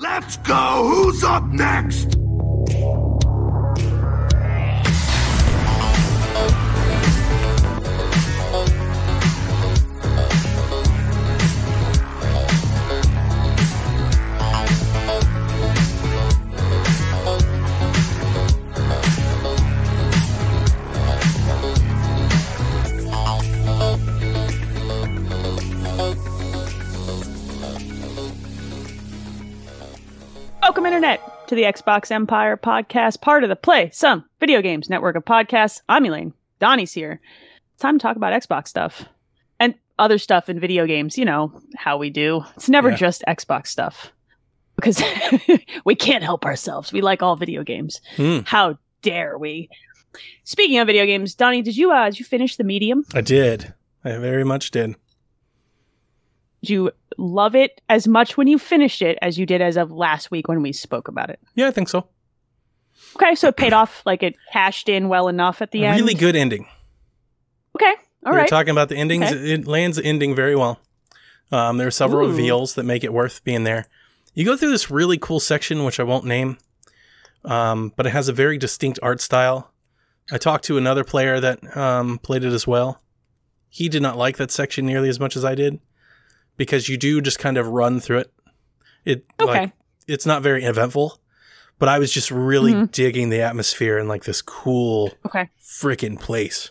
Let's go! Who's up next? Welcome, Internet, to the Xbox Empire podcast, part of the Play Some Video Games network of podcasts. I'm Elaine. Donnie's here. It's time to talk about Xbox stuff and other stuff in video games. You know how we do. It's never Yeah. just Xbox stuff because we can't help ourselves. We like all video games. Hmm. How dare we? Speaking of video games, Donnie, did you uh, did you finish the medium? I did. I very much did. You love it as much when you finished it as you did as of last week when we spoke about it? Yeah, I think so. Okay, so it paid off. Like it cashed in well enough at the end. Really good ending. Okay, all we right. were talking about the endings. Okay. It lands the ending very well. Um, there are several Ooh. reveals that make it worth being there. You go through this really cool section, which I won't name, um, but it has a very distinct art style. I talked to another player that um, played it as well. He did not like that section nearly as much as I did because you do just kind of run through it. It Okay. like it's not very eventful, but I was just really Mhm. digging the atmosphere and like this cool okay. freaking place.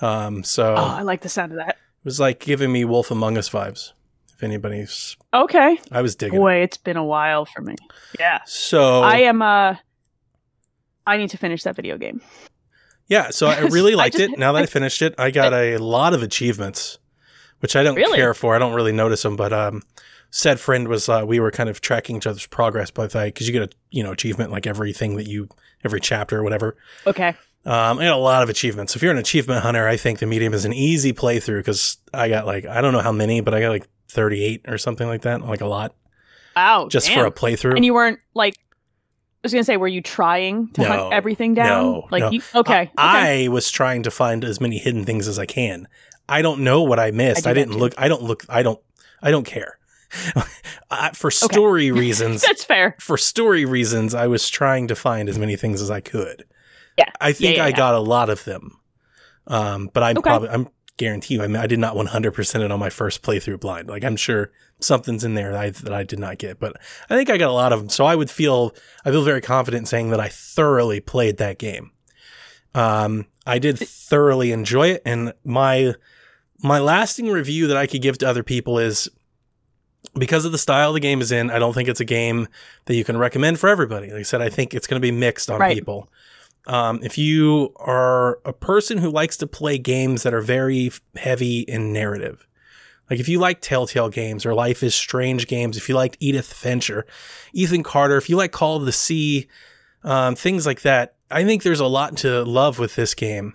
Um, so Oh, I like the sound of that. it was like giving me Wolf Among Us vibes. If anybody's, Okay. I was digging. it. Boy, it's been a while for me. Yeah. So I am uh I need to finish that video game. yeah, so I really I liked just- it. Now that I finished it, I got a lot of achievements, which I don't Really? care for. I don't really notice them, but um, said friend was uh, we were kind of tracking each other's progress by the because you get a you know achievement like everything that you every chapter or whatever. Okay. Um, I got a lot of achievements. If you're an achievement hunter, I think the medium is an easy playthrough because I got like I don't know how many, but I got like 38 or something like that, like a lot Wow. just damn. for a playthrough. And you weren't like I was gonna say, were you trying to No. hunt everything down? No, like no. you okay. okay. I, I was trying to find as many hidden things as I can. I don't know what I missed. I I, didn't look. I don't look. I don't. I don't care. I, for story reasons, That's fair. for story reasons, I was trying to find as many things as I could. Yeah. I think Yeah, yeah, I yeah. got a lot of them. Um, but I'm Okay. probably I'm guarantee you. I mean, I did not 100 percent it on my first playthrough blind. Like I'm sure something's in there that I, that I did not get, but I think I got a lot of them. So I would feel I feel very confident saying that I thoroughly played that game. Um, I did thoroughly enjoy it, and my my lasting review that I could give to other people is because of the style the game is in. I don't think it's a game that you can recommend for everybody. Like I said, I think it's going to be mixed on Right. people. Um, if you are a person who likes to play games that are very heavy in narrative, like if you like Telltale games or Life is Strange games, if you liked Edith Finch, Ethan Carter, if you like Call of the Sea, um, things like that, I think there's a lot to love with this game.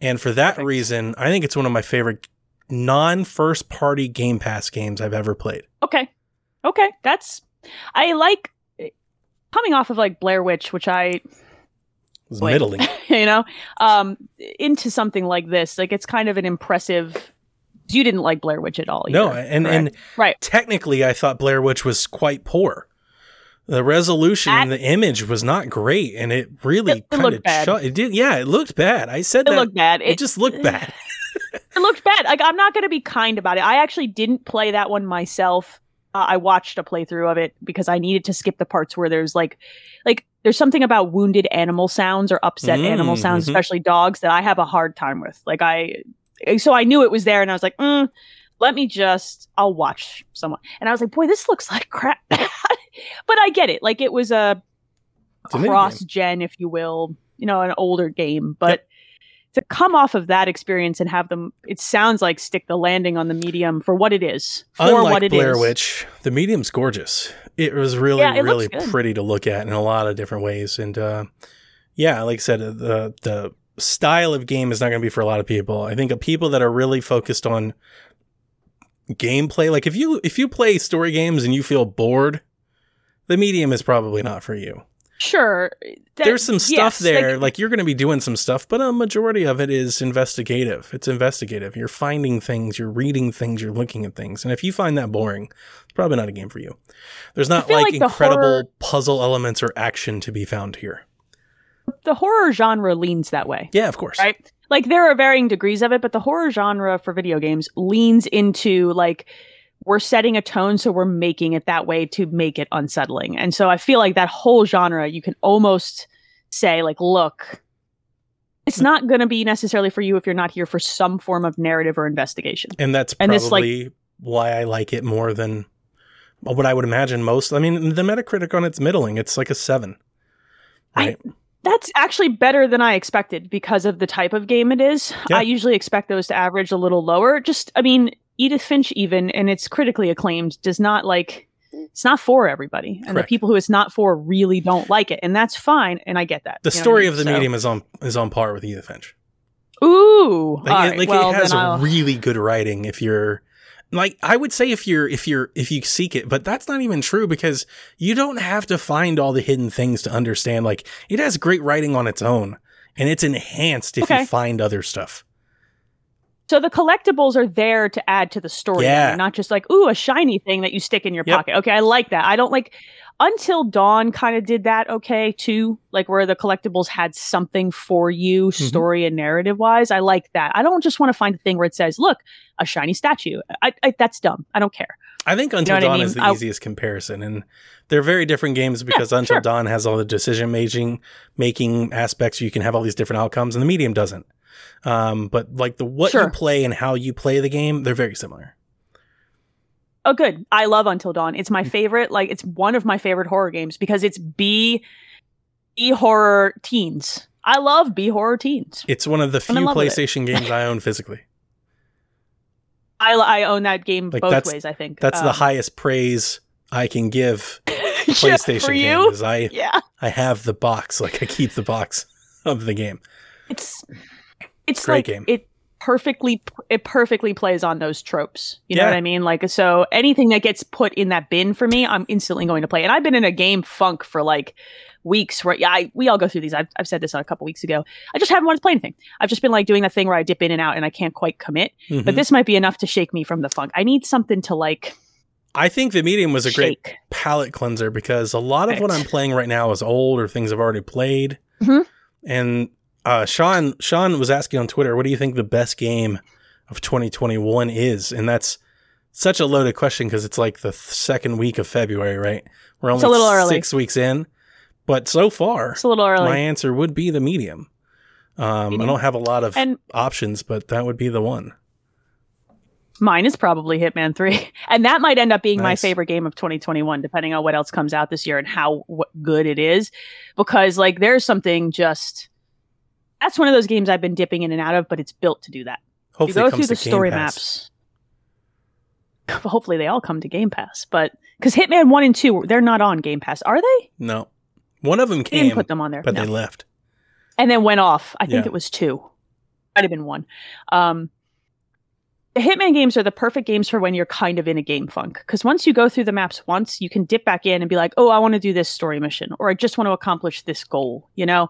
And for that Perfect. reason, I think it's one of my favorite non first party Game Pass games I've ever played. Okay. Okay. That's I like coming off of like Blair Witch, which I was Boy. middling. you know, um, into something like this. Like it's kind of an impressive. You didn't like Blair Witch at all. No, either, and, and correct? right. technically, I thought Blair Witch was quite poor. The resolution and the image was not great, and it really It- it kind looked of bad. shut. It did, yeah, it looked bad. I said It that. looked bad. It, just looked bad. it looked bad. Like I'm not going to be kind about it. I actually didn't play that one myself. Uh, I watched a playthrough of it because I needed to skip the parts where there's like, like there's something about wounded animal sounds or upset Mm, animal sounds, mhm. especially dogs, that I have a hard time with. Like I, so I knew it was there, and I was like, mm, let me just, I'll watch someone. And I was like, boy, this looks like crap. but I get it. Like it was a It's a mini cross gen, if you will, you know, an older game. But to come off of that experience and have them, it sounds like stick the landing on the medium for what it is. For Unlike what it is. Blair Witch, the medium's gorgeous. It was really, Yeah, it really pretty to look at in a lot of different ways. And uh, yeah, like I said, uh, the the style of game is not going to be for a lot of people. I think of people that are really focused on gameplay. Like if you if you play story games and you feel bored, the medium is probably not for you. Sure. that- There's some stuff yes, like- there, like, you're going to be doing some stuff, but a majority of it is investigative. It's investigative. You're finding things, you're reading things, you're looking at things, and if you find that boring, it's probably not a game for you. There's not like, like the incredible horror- puzzle elements or action to be found here. the horror genre leans that way. Yeah, of course. right? Like there are varying degrees of it, but the horror genre for video games leans into like we're setting a tone, so we're making it that way to make it unsettling. And so I feel like that whole genre, you can almost say like, look, it's not going to be necessarily for you if you're not here for some form of narrative or investigation. And that's And this, like- probably why I like it more than what I would imagine most. I mean, the Metacritic on it's middling. It's like a seven. I- Right. That's actually better than I expected because of the type of game it is. Yeah. I usually expect those to average a little lower. Just, I mean, Edith Finch, even, and it's critically acclaimed, does not like, it's not for everybody. And Correct. the people who it's not for really don't like it. And that's fine. And I get that. the what I story mean? of the So- medium is on is on par with Edith Finch. Ooh. Like, all it, right, like well, it has I'll- really good writing if you're like I would say if you're if you're if you seek it, but that's not even true because you don't have to find all the hidden things to understand. Like it has great writing on its own, and it's enhanced if Okay. you find other stuff. So the collectibles are there to add to the story, Yeah. not just like ooh a shiny thing that you stick in your Yep. pocket. Okay, I like that. I don't like until Dawn kind of did that. Okay, too, like where the collectibles had something for you, Mm-hmm. story and narrative wise. I like that. I don't just want to find a thing where it says, "Look, a shiny statue." I, I that's dumb. I don't care. I think Until what I Dawn mean? is the I- easiest comparison, and they're very different games because Until sure. Dawn has all the decision making making aspects. You can have all these different outcomes, and the medium doesn't. Um, but like the what you play and how you play the game, they're very similar. Oh, good. I love Until Dawn. It's my favorite. Like, it's one of my favorite horror games because it's B, B horror teens. I love B horror teens. It's one of the few love with it. PlayStation games I own physically. I, I own that game Like, both ways. I think That's the Um, highest praise I can give yeah, PlayStation for game you. I Yeah, I have the box, like I keep the box of the game. it's it's Great like game. it perfectly it perfectly plays on those tropes. You know what I mean? Like so, anything that gets put in that bin for me, I'm instantly going to play. And I've been in a game funk for like weeks. Where yeah, I, we all go through these. I've, I've said this a couple weeks ago. I just haven't wanted to play anything. I've just been like doing that thing where I dip in and out and I can't quite commit. Mhm. But this might be enough to shake me from the funk. I need something to like I think the medium was a great shake. palate cleanser because a lot of what I'm playing right now is old or things I've already played. Mhm. And uh, Sean Sean was asking on Twitter, "What do you think the best game of 2021 is?" And that's such a loaded question because it's like the th- second week of February, right? We're only It's a little early. six weeks in, but so far, It's a little early. my answer would be the medium. Um, I don't have a lot of And- options, but that would be the one. Mine is probably Hitman 3. And that might end up being my favorite game of 2021, depending on what else comes out this year and how good it is. Because, like, there's something just. That's one of those games I've been dipping in and out of, but it's built to do that. Hopefully, you go through the to story maps. Hopefully, they all come to Game Pass. But because Hitman 1 and 2, they're not on Game Pass, are they? No, one of them They came, didn't put them on there. but No. they left. and then went off. I think Yeah. it was two. Might have been one. Um, Hitman games are the perfect games for when you're kind of in a game funk. Because once you go through the maps once, you can dip back in and be like, oh, I want to do this story mission, or I just want to accomplish this goal, you know?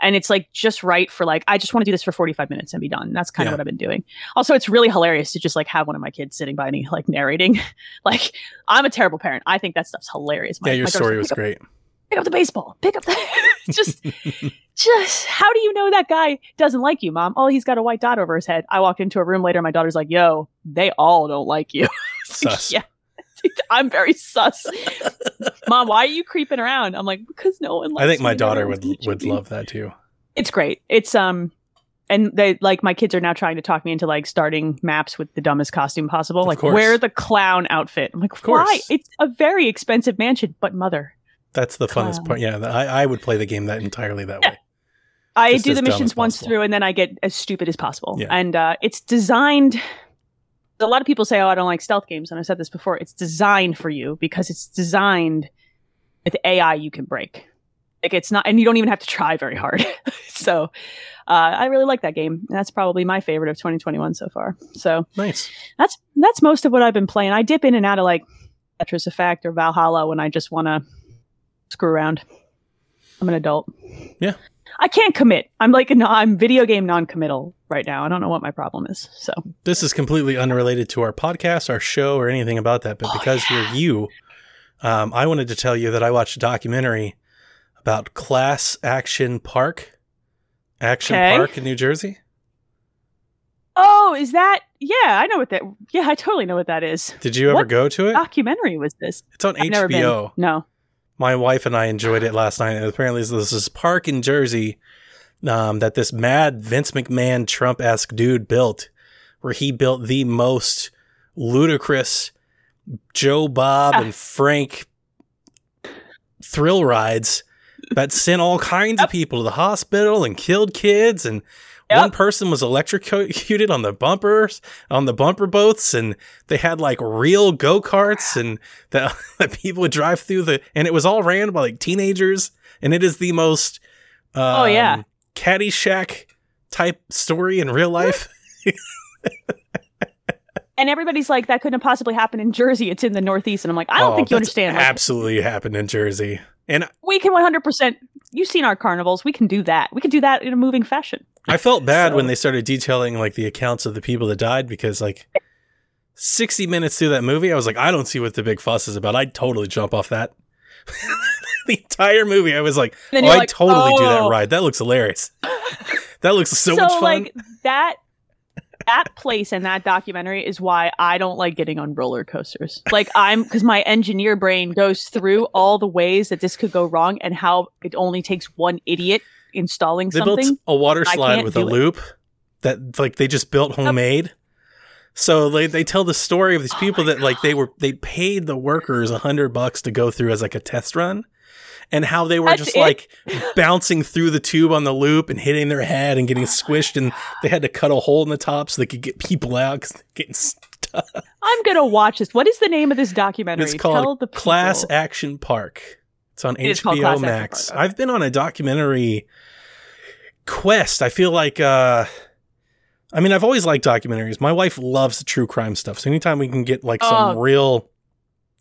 And it's like just right for like, I just want to do this for 45 minutes and be done. That's kind Yeah. of what I've been doing. Also, it's really hilarious to just like have one of my kids sitting by me, like narrating. like, I'm a terrible parent. I think that stuff's hilarious. My, yeah, your story was "Pick up great. Pick up the baseball. Pick up the just just how do you know that guy doesn't like you, mom? Oh, he's got a white dot over his head. I walked into a room later, my daughter's like, yo, they all don't like you. Sus. yeah. I'm very sus. Mom, why are you creeping around? I'm like, because no one likes I think my daughter would would love that too. It's great. It's um and they like my kids are now trying to talk me into like starting maps with the dumbest costume possible. Of like course. wear the clown outfit. I'm like, course. why? It's a very expensive mansion, but mother. That's the funnest Clown. part. Yeah, I, I would play the game that entirely that Yeah. way. I Just do the missions once possible. through and then I get as stupid as possible. Yeah. And uh, it's designed. A lot of people say, "Oh, I don't like stealth games," and I said this before. It's designed for you because it's designed with AI you can break. Like it's not, and you don't even have to try very hard. so, uh, I really like that game. And that's probably my favorite of 2021 so far. So Nice. that's that's most of what I've been playing. I dip in and out of like Tetris Effect or Valhalla when I just want to screw around. I'm an adult. Yeah. I can't commit. I'm like no, I'm video game non-committal right now. I don't know what my problem is. So This is completely unrelated to our podcast, our show, or anything about that. But Oh, because you're you, um, I wanted to tell you that I watched a documentary about Class Action Park, Action Okay. Park in New Jersey. Oh, is that? Yeah, I know what that. Yeah, I totally know what that is. Did you ever What go to it? Documentary was this? It's on I've. HBO. No. My wife and I enjoyed it last night. And apparently, this is park in Jersey um, that this mad Vince McMahon Trump esque dude built, where he built the most ludicrous Joe Bob and Frank thrill rides that sent all kinds of people to the hospital and killed kids and one person was electrocuted on the bumpers on the bumper boats and they had like real go-karts and that, that people would drive through the and it was all ran by like teenagers and it is the most um, Oh, yeah. caddyshack type story in real life And everybody's like, that couldn't have possibly happen in Jersey. It's in the Northeast. And I'm like, I don't Oh, think you understand. Like, absolutely happened in jersey and we can 100%. You've seen our carnivals. We can do that. We can do that in a moving fashion. I felt bad So- when they started detailing like the accounts of the people that died because like 60 minutes through that movie, I was like, I don't see what the big fuss is about. I'd totally jump off that. the entire movie, I was like, oh, I'd like, totally do that "Oh." ride. That looks hilarious. that looks so, much fun. like that that place and that documentary is why I don't like getting on roller coasters. Like I'm because my engineer brain goes through all the ways that this could go wrong and how it only takes one idiot installing they something. built a water slide with a do it. loop that like they just built homemade. So they, they tell the story of these Oh people my that like they were they paid the workers a hundred bucks to go through as like a test run, and how they were That's just it? like bouncing through the tube on the loop and hitting their head and getting squished, and they had to cut a hole in the top so they could get people out because they're getting stuck. I'm gonna watch this. What is the name of this documentary? It's called the Class. Action Park. It's on It HBO Max. Okay. I've been on a documentary quest. I feel like uh I mean, I've always liked documentaries. My wife loves the true crime stuff. So anytime we can get like some Oh. real,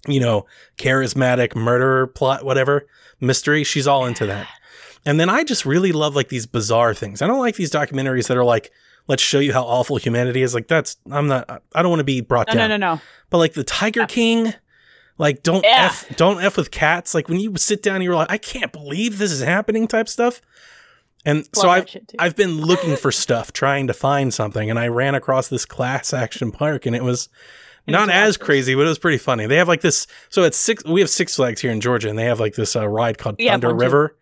you know, charismatic murder plot, whatever, mystery, she's all into that. And then I just really love like these bizarre things. I don't like these documentaries that are like, let's show you how awful humanity is. Like that's I'm not I don't want to be brought No, down. no, no, no. But like the Tiger King, like don't Yeah. f don't f with cats. Like when you sit down, and you're like, I can't believe this is happening, type stuff. And so I've. I've been looking for stuff, trying to find something, and I ran across this class action park, and it was not as crazy, but it was pretty funny. They have like this. So it's six. We have Six Flags here in Georgia, and they have like this uh, ride called have Thunder. River,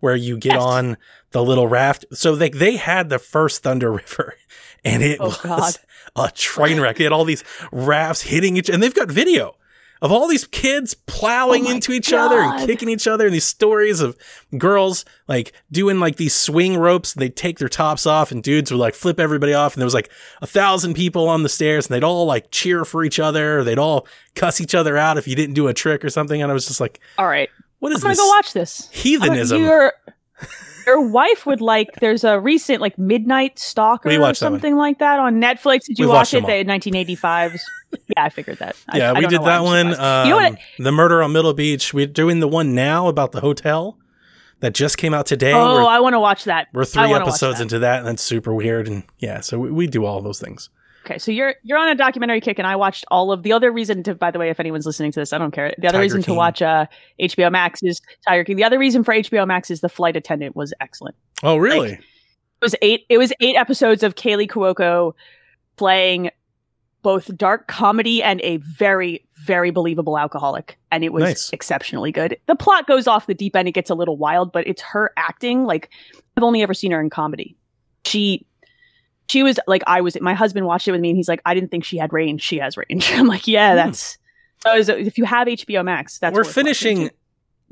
where you get Yes. on the little raft. So they they had the first Thunder River, and it Oh, was God. a train wreck. They had all these rafts hitting each, and they've got video of all these kids plowing Oh into each other and kicking each other, and these stories of girls like doing like these swing ropes. And they'd take their tops off, and dudes would like flip everybody off, and there was like a thousand people on the stairs, and they'd all like cheer for each other. Or they'd all cuss each other out if you didn't do a trick or something. And I was just like, All right. what I'm is gonna this go watch this. heathenism? Your your wife would like. There's a recent like Midnight Stalker or something like that on Netflix. Did you We've watch it? The 1985s. Yeah, I figured that. I- yeah, I we did that one. Um, you know what? The murder on Middle Beach. We're doing the one now about the hotel that just came out today. Oh, we're, I want to watch that. we're three episodes that. into that, and that's super weird. And yeah, so we, we do all those things. Okay, so you're you're on a documentary kick, and I watched all of the other reason to. By the way, if anyone's listening to this, I don't care. The other Tiger reason King. to watch uh, HBO Max is Tiger King. The other reason for HBO Max is the flight attendant was excellent. Oh, really? It was eight. It was eight episodes of Kaley Cuoco playing both dark comedy and a very very believable alcoholic, and it was Nice. exceptionally good. The plot goes off the deep end; it gets a little wild, but it's her acting. Like I've only ever seen her in comedy. She she was like I was. My husband watched it with me, and he's like, I didn't think she had range. She has range. I'm like, yeah, Hmm. that's. So is- if you have HBO Max, that's we're finishing.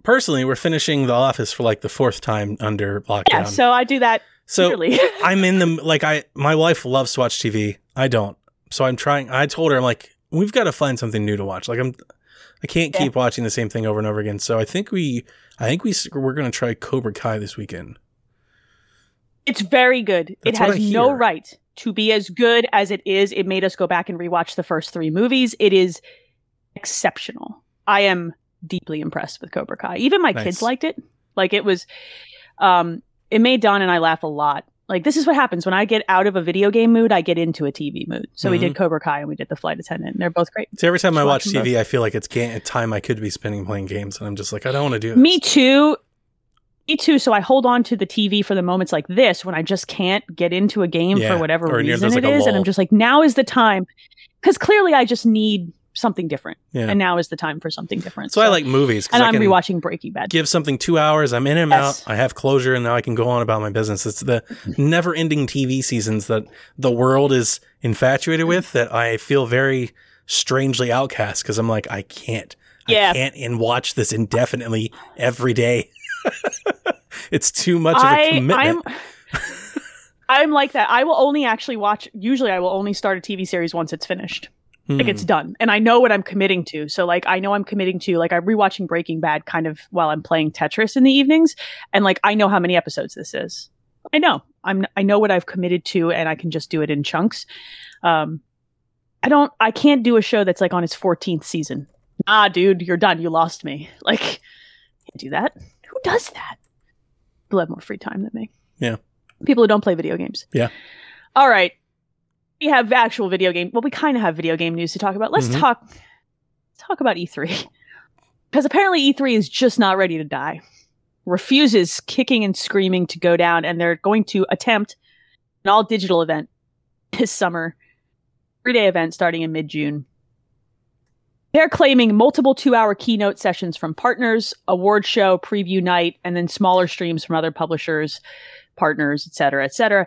Personally, we're finishing The Office for like the fourth time under lockdown. Yeah, so I do that. so. I'm in the like I my wife loves to watch TV. I don't. So I'm trying I told her I'm like we've got to find something new to watch. Like I'm I can't Yeah. keep watching the same thing over and over again. So I think we I think we we're going to try Cobra Kai this weekend. It's very good. That's it has no right to be as good as it is. It made us go back and rewatch the first three movies. It is exceptional. I am deeply impressed with Cobra Kai. Even my Nice. kids liked it. Like it was, um, it made Don and I laugh a lot. Like this is what happens when I get out of a video game mood, I get into a TV mood. So we Mm-hmm. did Cobra Kai and we did The Flight Attendant. And they're both great. So every time I watch TV, I feel like it's time I could be spending playing games, and I'm just like, I don't want to do this. Me too. Me too. So I hold on to the TV for the moments like this when I just can't get into a game Yeah, for whatever or reason there's it like is, and. I'm just like, now is the time, because clearly I just need something different, Yeah. and now is the time for something different. So I like movies and I I'm rewatching Breaking Bad. give something two hours. I'm in and Yes. out. I have closure, and now I can go on about my business. It's the never-ending TV seasons that the world is infatuated with that I feel very strangely outcast because I'm like, I can't. Yeah. I can't and watch this indefinitely every day. it's too much of a commitment. I'm. I'm like that. I will only actually watch. Usually, I will only start a TV series once it's finished. Like Hmm. it's done, and I know what I'm committing to. So, like, I know I'm committing to. Like, I'm rewatching Breaking Bad kind of while I'm playing Tetris in the evenings, and like I know how many episodes this is. I know. I'm. I know what I've committed to, and I can just do it in chunks. Um, I don't. I can't do a show that's like on its 14th season. Ah, dude, you're done. You lost me. Like, can't do that. Who does that? People have more free time than me. Yeah. People who don't play video games. Yeah. All right. We have actual video game. Well, we kind of have video game news to talk about. Let's Mhm. talk. Let's talk about E3 because apparently E3 is just not ready to die. Refuses kicking and screaming to go down, and they're going to attempt an all digital event this summer, three day event starting in mid June. They're claiming multiple two hour keynote sessions from partners, award show, preview night, and then smaller streams from other publishers, partners, et cetera, et cetera.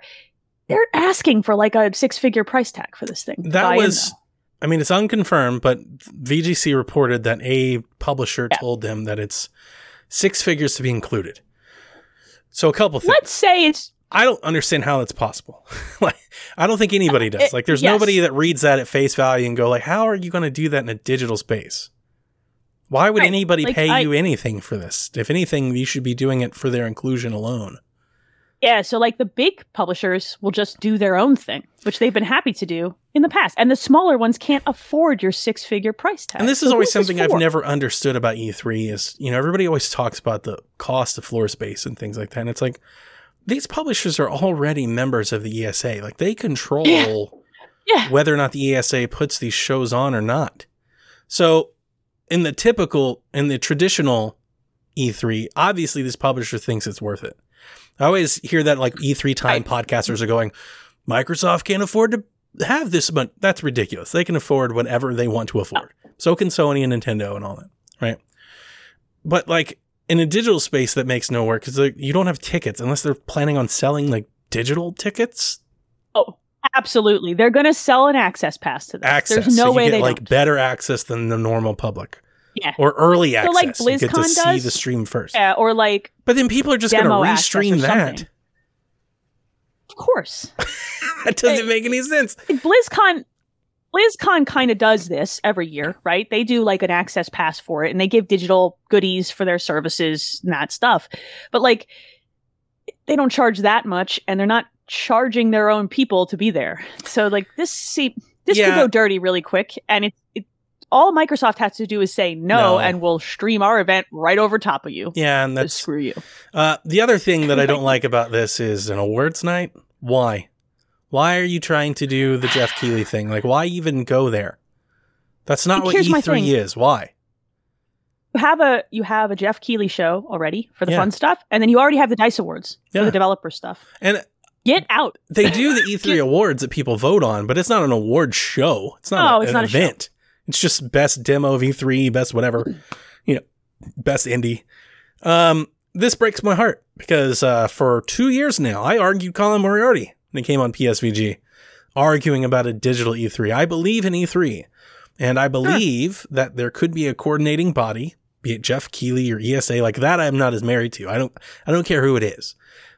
They're asking for like a six figure price tag for this thing. That was. I mean, it's unconfirmed, but VGC reported that a publisher Yeah. told them that it's six figures to be included. So a couple things. Let's say it's I don't understand how that's possible. like, I don't think anybody uh, does. it- like, there's yes. nobody that reads that at face value and go like, "How are you going to do that in a digital space?" Why would Right. anybody Like, pay I- you anything for this? If anything, you should be doing it for their inclusion alone. Yeah, so like the big publishers will just do their own thing, which they've been happy to do in the past. And the smaller ones can't afford your six figure price tag. And this is So always something I've never understood about E3 is, you know, everybody always talks about the cost of floor space and things like that. And it's like, these publishers are already members of the ESA. Like they control Yeah. whether or not the ESA puts these shows on or not. So in the typical, in the traditional E3, obviously this publisher thinks it's worth it. I always hear that like E3 time podcasters are going, Microsoft can't afford to have this, but that's ridiculous. They can afford whatever they want to afford. So can Sony and Nintendo and all that, right? But like in a digital space, that makes no work because like, you don't have tickets unless they're planning on selling like digital tickets. Oh, absolutely. They're going to sell an access pass to this. Access. There's no so way get they like don't. better access than the normal public. Yeah. Or early So, access. like you get to BlizzCon see does? the stream first. Yeah, or like, But then people are just going to restream that. of course. that doesn't Hey. make any sense. BlizzCon BlizzCon kind of does this every year, right? They do like an access pass for it and they give digital goodies for their services and that stuff. But like they don't charge that much and they're not charging their own people to be there. So like this see this Yeah. could go dirty really quick and it, it all Microsoft has to do is say no, No. and we'll stream our event right over top of you. Yeah, and So that's screw you. uh, the other thing that I don't like about this is an awards night. Why? Why are you trying to do the Geoff Keighley thing? Like, why even go there? That's not what here's my E3 thing. is. Why? You have a you have a Geoff Keighley show already for the Yeah. fun stuff, and then you already have the Dice Awards Yeah. for the developer stuff. And Get out. they do the E3 awards that people vote on, but it's not an award show. It's not No, a- it's an not event. It's just best demo of E3, best whatever, you know, best indie. Um, this breaks my heart because uh, for two years now, I argued Colin Moriarty when he came on PSVG, arguing about a digital E3. I believe in E3, and I believe that there could be a coordinating body, be it Geoff Keighley or ESA, like that. I'm not as married to. I don't. I don't care who it is.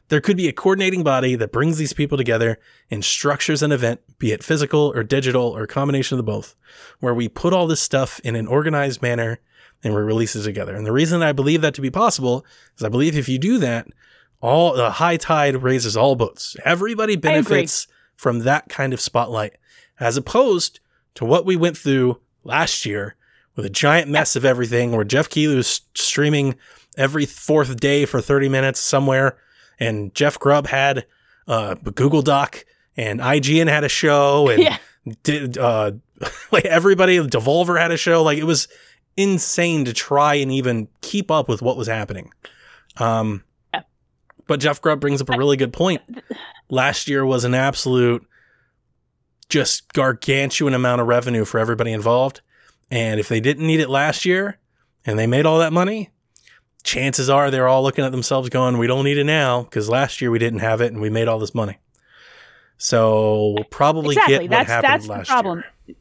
There could be a coordinating body that brings these people together and structures an event, be it physical or digital or a combination of the both, where we put all this stuff in an organized manner and we release it together. And the reason I believe that to be possible is I believe if you do that, all the high tide raises all boats. Everybody benefits from that kind of spotlight, as opposed to what we went through last year with a giant mess of everything where Geoff Keighley was streaming every fourth day for 30 minutes somewhere. And Jeff Grubb had uh, a Google Doc, and IGN had a show, and Yeah. did uh, like everybody, Devolver had a show. Like it was insane to try and even keep up with what was happening. Um, Yeah. but Jeff Grubb brings up a really good point. Last year was an absolute, just gargantuan amount of revenue for everybody involved. And if they didn't need it last year and they made all that money, chances are they're all looking at themselves going, we don't need it now because last year we didn't have it and we made all this money. So we'll probably exactly. get what That's happened that's the last problem. year.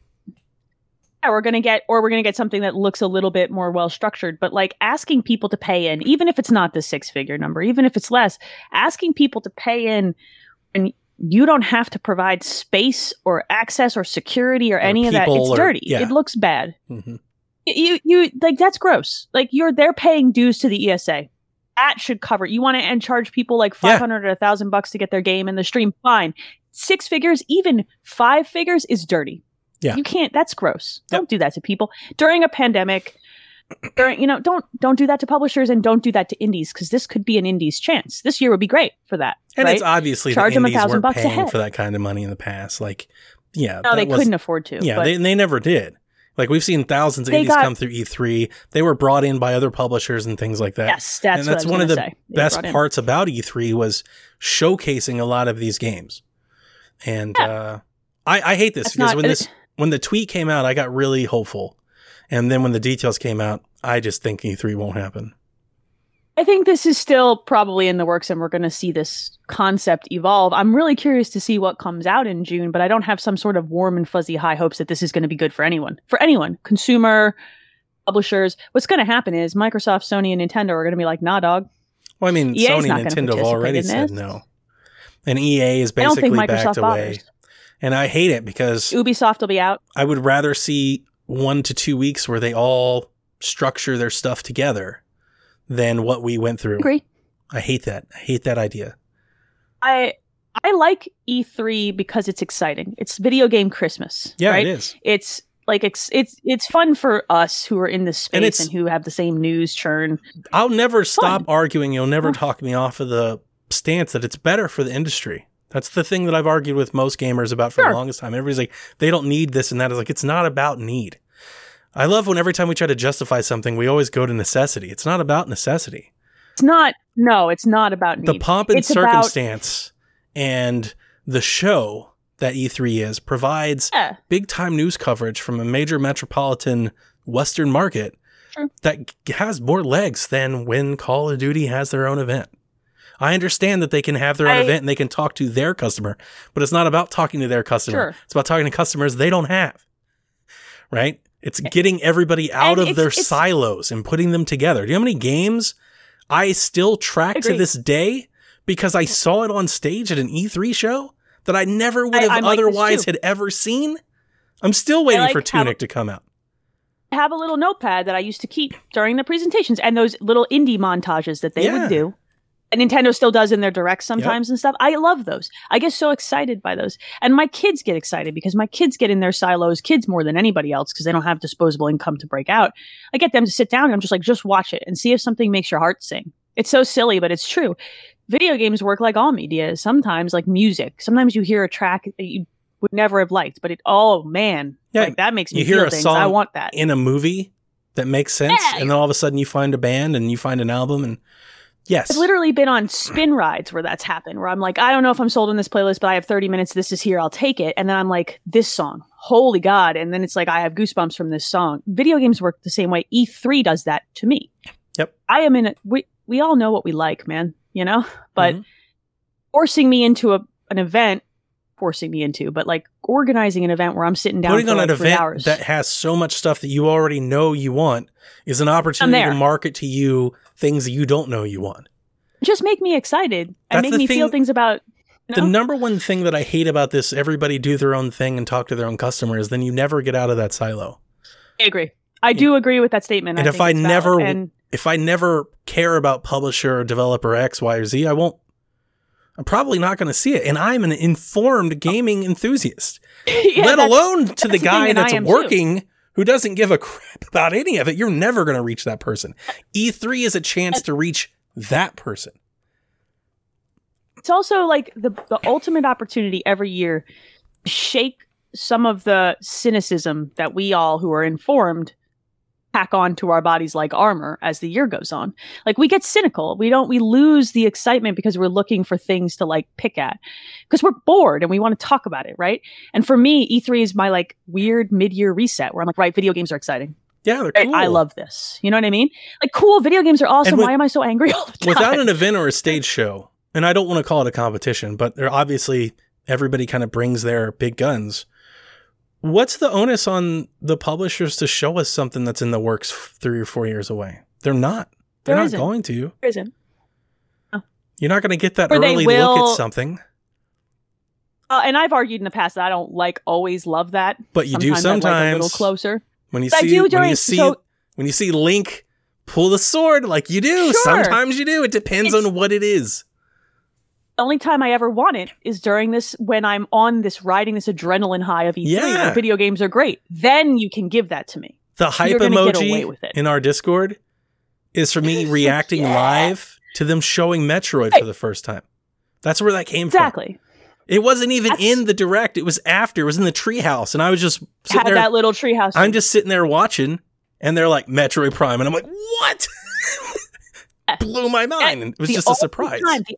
Yeah, we're gonna get, or we're gonna get something that looks a little bit more well structured. But like asking people to pay in, even if it's not the six figure number, even if it's less, asking people to pay in, and you don't have to provide space or access or security or, any of that. It's or- dirty. yeah. It looks bad. Mhm. You you like that's gross. Like you're they're paying dues to the ESA. That should cover. You want to and charge people like Yeah. five hundred or a thousand bucks to get their game in the stream. Fine. Six figures, even five figures, is dirty. Yeah. you can't. That's gross. Yep. Don't do that to people during a pandemic. During you know, don't don't do that to publishers and don't do that to indies because this could be an indies chance. This year would be great for that. And right? it's obviously Charge the them a thousand bucks a paying head. for that kind of money in the past. Like, yeah, no, they couldn't afford to. Yeah, they, they never did. Like we've seen thousands of They indies got- come through E3. They were brought in by other publishers and things like that. yes, that's and that's one of the say. Best parts about E3 was showcasing a lot of these games. And Yeah. uh, I, I hate this That's because not- when this when the tweet came out, I got really hopeful, and then when the details came out, I just think E3 won't happen. I think this is still probably in the works and we're going to see this concept evolve. I'm really curious to see what comes out in June, but I don't have some sort of warm and fuzzy high hopes that this is going to be good for anyone. For anyone, consumer, publishers. What's going to happen is Microsoft, Sony, and Nintendo are going to be like, nah, dog. Well, I mean, EA 's Sony and Nintendo have already said no, and EA is I don't think basically backed Microsoft away. And I hate it because Ubisoft will be out. I would rather see one to two weeks where they all structure their stuff together than what we went through. Agree. I hate that. I hate that idea. I I like E3 because it's exciting. It's video game Christmas. Yeah, right? it is. It's like it's it's it's fun for us who are in this space it's- and, who have the same news churn. I'll never stop Fun. arguing. You'll never Huh. talk me off of the stance that it's better for the industry. That's the thing that I've argued with most gamers about for Sure. the longest time. Everybody's like, they don't need this and that. It's like, it's not about need. I love when every time we try to justify something, we always go to necessity. It's not about necessity. It's not no, it's not about need. the pomp and It's about- circumstance and the show that E3 is provides Yeah. big time news coverage from a major metropolitan Western market Sure. that has more legs than when Call of Duty has their own event. I understand that they can have their own I- event and they can talk to their customer, but it's not about talking to their customer. Sure. It's about talking to customers they don't have. Right? It's getting everybody out And of their silos and putting them together. Do you know how many games I still track to this day because I saw it on stage at an E3 show that I never would have like otherwise had ever seen? I'm still waiting like for Tunic to come out. I have a little notepad that I used to keep during the presentations and those little indie montages that they Yeah. would do. Nintendo still does in their directs sometimes and stuff. I love those. I get so excited by those. And my kids get excited because my kids get in their silos, kids more than anybody else because they don't have disposable income to break out. I get them to sit down and I'm just like, just watch it and see if something makes your heart sing. It's so silly, but it's true. Video games work like all media. Sometimes, like music, sometimes you hear a track that you would never have liked, but it, oh man, Yeah, like that makes me you hear feel a things. song I want that. in a movie that makes sense, Yeah. and then all of a sudden you find a band and you find an album, and yes, I've literally been on spin rides where that's happened, where I'm like, I don't know if I'm sold on this playlist, but I have 30 minutes. This is here. I'll take it. And then I'm like, this song, holy God. And then it's like, I have goosebumps from this song. Video games work the same way. E3 does that to me. Yep. I am in a, we, we all know what we like, man, you know? But Mhm. forcing me into a, an event, forcing me into, but like organizing an event where I'm sitting down putting on like an event hours. that has so much stuff that you already know you want is an opportunity to market to you things that you don't know you want. just make me excited and make the me feel things about, you The number one thing that I hate about this, everybody do their own thing and talk to their own customers, then you never get out of that silo. I agree. I do agree with that statement. And I if I never- and If I never care about publisher or developer X, Y, or Z, I won't. I'm probably not going to see it. And I'm an informed oh. gaming enthusiast. Yeah, let alone to the the guy thing, that's working too. Who doesn't give a crap about any of it, you're never going to reach that person. E3 is a chance to reach that person. It's also like the the ultimate opportunity every year shake some of the cynicism that we all who are informed pack on to our bodies like armor as the year goes on. Like we get cynical. We don't we lose the excitement because we're looking for things to like pick at. Because we're bored and we want to talk about it, right? And for me, E3 is my like weird mid-year reset where I'm like, right, video games are exciting. Yeah, they're cool. I love this. You know what I mean? Like cool, video games are awesome. With- Why am I so angry all the time? without an event or a stage show, and I don't want to call it a competition, but they're obviously everybody kind of brings their big guns. What's the onus on the publishers to show us something that's in the works three or four years away? They're not. They're There not isn't. going to. There isn't. You're not going to get that Or early look at something, Uh, and I've argued in the past that I don't like always love that. but you do Sometimes like a little closer. when you But see when you see so- when you see Link pull the sword like you do, Sure. sometimes you do. It depends It's- on what it is. Only time I ever want it is during this when I'm on this riding this adrenaline high of E3. Yeah. Video games are great. Then you can give that to me. The hype You're gonna get away emoji in our Discord is for me reacting Yeah. live to them showing Metroid Right. for the first time. That's where that came from. Exactly. It wasn't even That's- in the direct. It was after. It was in the treehouse, and I was just sitting Had there. that little treehouse. I'm just sitting there watching, and they're like Metroid Prime, and I'm like, what? Blew my mind. And it was just a surprise. time- the,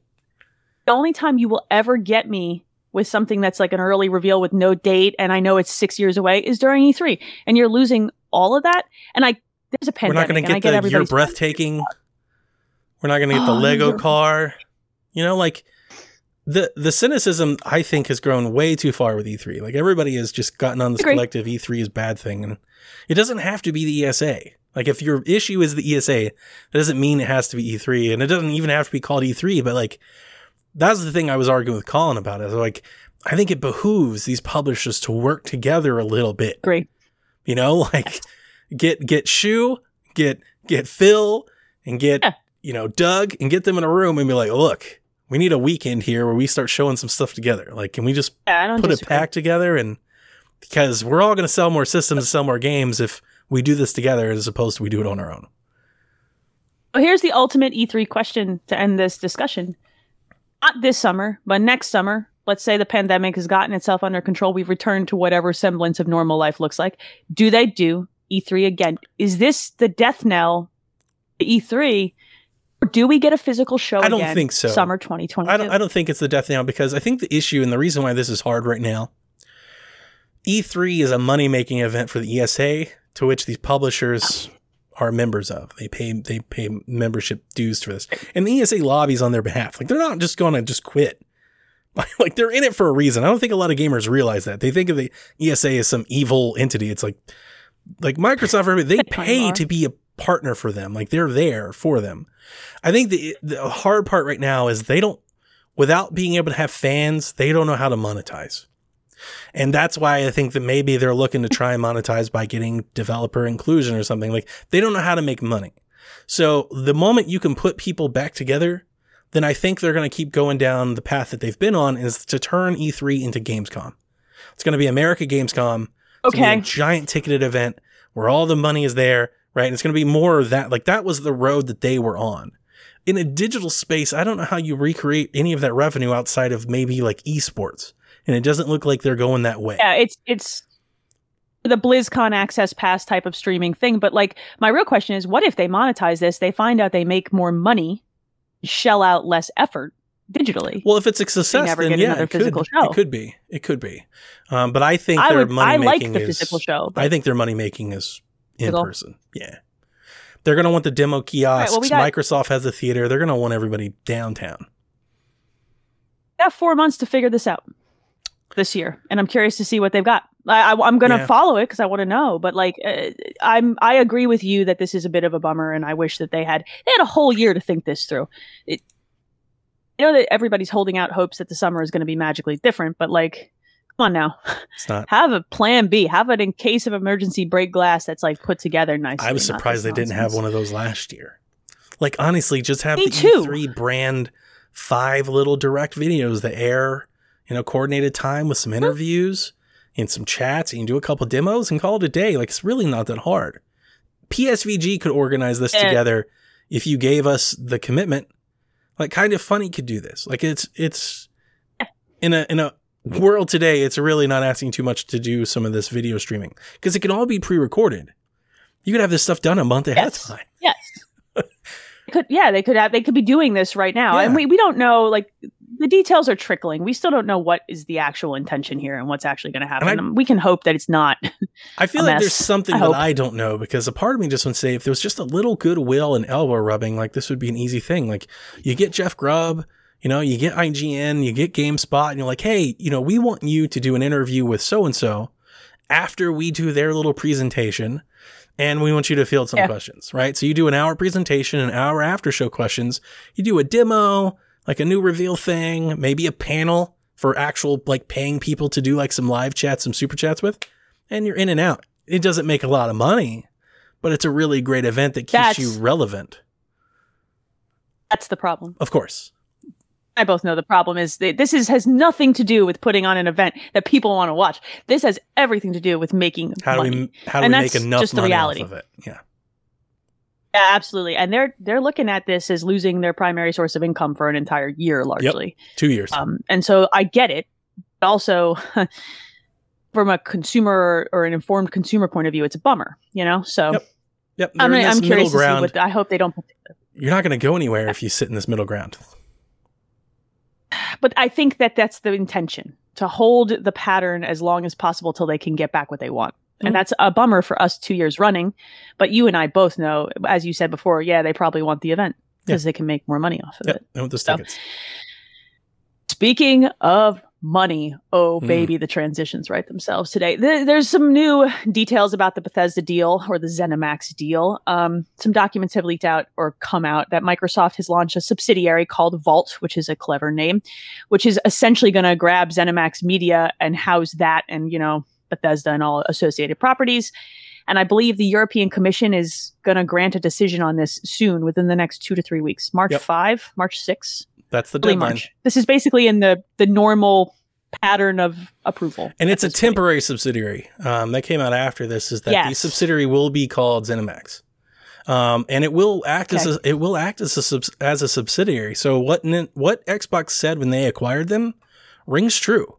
the only time you will ever get me with something that's like an early reveal with no date and I know it's six years away is during E3. And you're losing all of that. And I there's a We're not going to get get the everybody's breathtaking. We're not going to get the Oh, Lego you're- car. You know, like the the cynicism I think has grown way too far with E3. Like everybody has just gotten on this collective E3 is bad thing, and it doesn't have to be the ESA. Like if your issue is the ESA, that doesn't mean it has to be E3, and it doesn't even have to be called E3. But like that's the thing I was arguing with Colin about. Is like I think it behooves these publishers to work together a little bit. Great. You know, like get get Shu, get get Phil, and get Yeah. you know Doug, and get them in a room and be like, look, we need a weekend here where we start showing some stuff together. Like, can we just Yeah, put a disagree. pack together and because we're all going to sell more systems, sell more games if we do this together as opposed to we do it on our own. Well, here's the ultimate E3 question to end this discussion. Not this summer, but next summer. Let's say the pandemic has gotten itself under control. We've returned to whatever semblance of normal life looks like. Do they do E3 again? Is this the death knell to E3? Or do we get a physical show I don't think so. Summer 2022. I don't, I don't think it's the death knell because I think the issue and the reason why this is hard right now, E3 is a money making event for the ESA to which these publishers are members of. They pay they pay membership dues for this, and the ESA lobbies on their behalf. Like they're not just going to just quit. Like they're in it for a reason. I don't think a lot of gamers realize that. They think of the ESA as some evil entity. It's like like Microsoft. They They kind of pay to be a partner for them. Like they're there for them. I think the the hard part right now is they don't without being able to have fans, they don't know how to monetize. And that's why I think that maybe they're looking to try and monetize by getting developer inclusion or something. Like they don't know how to make money. So the moment you can put people back together, then I think they're going to keep going down the path that they've been on is to turn E3 into Gamescom. It's going to be America Gamescom. It's Okay. a giant ticketed event where all the money is there, right? And it's going to be more of that. Like that was the road that they were on. In a digital space, I don't know how you recreate any of that revenue outside of maybe like esports. And it doesn't look like they're going that way. Yeah, it's it's the BlizzCon Access Pass type of streaming thing. But like, my real question is, what if they monetize this? They find out they make more money, shell out less effort digitally. Well, if it's a success, never then get yeah, another it could, it could be. It could be. Um, but I think I their would. money I like making the is. physical show. I think their money making is in Physical? person. Yeah. They're going to want the demo kiosks. well, we Microsoft has a theater. They're going to want everybody downtown. got four months to figure this out this year, and I'm curious to see what they've got. I, I, am going to Yeah. follow it because I want to know. But like, uh, I'm I agree with you that this is a bit of a bummer, and I wish that they had they had a whole year to think this through. It, I know that everybody's holding out hopes that the summer is going to be magically different, but like, come on now, It's not. have a plan B, have it in case of emergency break glass that's like put together nicely. I was surprised they this didn't have one of those last year. Like honestly, just have Me the too. E3 brand five little direct videos that air in a coordinated time with some interviews. and some chats. You can do a couple demos and call it a day. Like it's really not that hard. PSVG could organize this And- together if you gave us the commitment. Like kind of funny could do this. Like it's it's eh. in a in a world today, it's really not asking too much to do some of this video streaming because it can all be pre-recorded. You could have this stuff done a month ahead Yes. of time. Yes. could yeah, they could have they could be doing this right now. And we, we don't know like the details are trickling. We still don't know what is the actual intention here and what's actually going to happen. I- we can hope that it's not. I feel like there's something I that. I don't know because a part of me just would say if there was just a little goodwill and elbow rubbing, like this would be an easy thing. Like you get Jeff Grubb, you know, you get IGN, you get GameSpot, and you're like, hey, you know, we want you to do an interview with so and so after we do their little presentation. And we want you to field some Yeah. questions, right? So you do an hour presentation, an hour after show questions. You do a demo, like a new reveal thing, maybe a panel for actual like paying people to do like some live chats, some super chats with, and you're in and out. It doesn't make a lot of money, but it's a really great event that keeps That's- you relevant. That's the problem. Of course. I both know the problem is that this is has nothing to do with putting on an event that people want to watch. This has everything to do with making How do money. we how do And we make enough just the reality. off of it? Yeah. Yeah, absolutely. And they're they're looking at this as losing their primary source of income for an entire year, largely. Two years. Um, and so I get it. But also, from a consumer or an informed consumer point of view, it's a bummer, you know? So Yep. yep. I'm, they're I'm curious middle to see what, I hope they don't. You're not going to go anywhere if you sit in this middle ground. But I think that that's the intention to hold the pattern as long as possible till they can get back what they want. And that's a bummer for us two years running. But you and I both know, as you said before, yeah, they probably want the event because they can make more money off of Yep. it. And with the So- tickets. Speaking of money, oh Hmm. baby, the transitions write themselves today. There- there's some new details about the Bethesda deal or the ZeniMax deal. Um, some documents have leaked out or come out that Microsoft has launched a subsidiary called Vault, which is a clever name, which is essentially going to grab ZeniMax Media and house that and you know Bethesda and all associated properties. And I believe the European Commission is going to grant a decision on this soon, within the next two to three weeks. March Yep. five, March six That's the deadline. March. This is basically in the the normal pattern of approval. And it's a this point. temporary subsidiary. Um, that came out after this. Is that the subsidiary will be called ZeniMax, um, and it will act as a, it will act as a subs- as a subsidiary. So what what Xbox said when they acquired them rings true.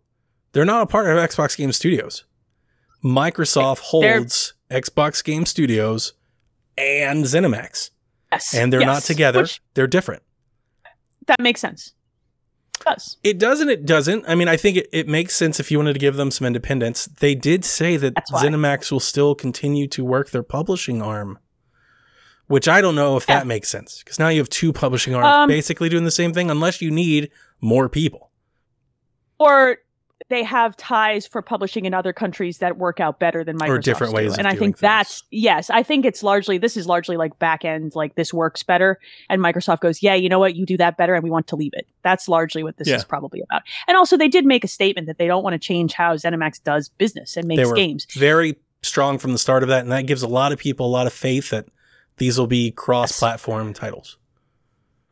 They're not a part of Xbox Game Studios. Microsoft They're- holds Xbox Game Studios and ZeniMax, Yes. and they're not together. Which, they're different. that makes sense. It does. It doesn't. It doesn't. I mean, I think it, it makes sense if you wanted to give them some independence. They did say that. ZeniMax will still continue to work their publishing arm, which I don't know if Yeah. that makes sense because now you have two publishing arms Um, basically doing the same thing, unless you need more people. Or they have ties for publishing in other countries that work out better than Microsoft. or different ways of And I think things. that's yes. I think it's largely this is largely like back end, like this works better, and Microsoft goes, yeah, you know what, you do that better, and we want to leave it. That's largely what this Yeah. is probably about. And also, they did make a statement that they don't want to change how ZeniMax does business and They makes were games. very strong from the start of that, and that gives a lot of people a lot of faith that these will be cross-platform titles.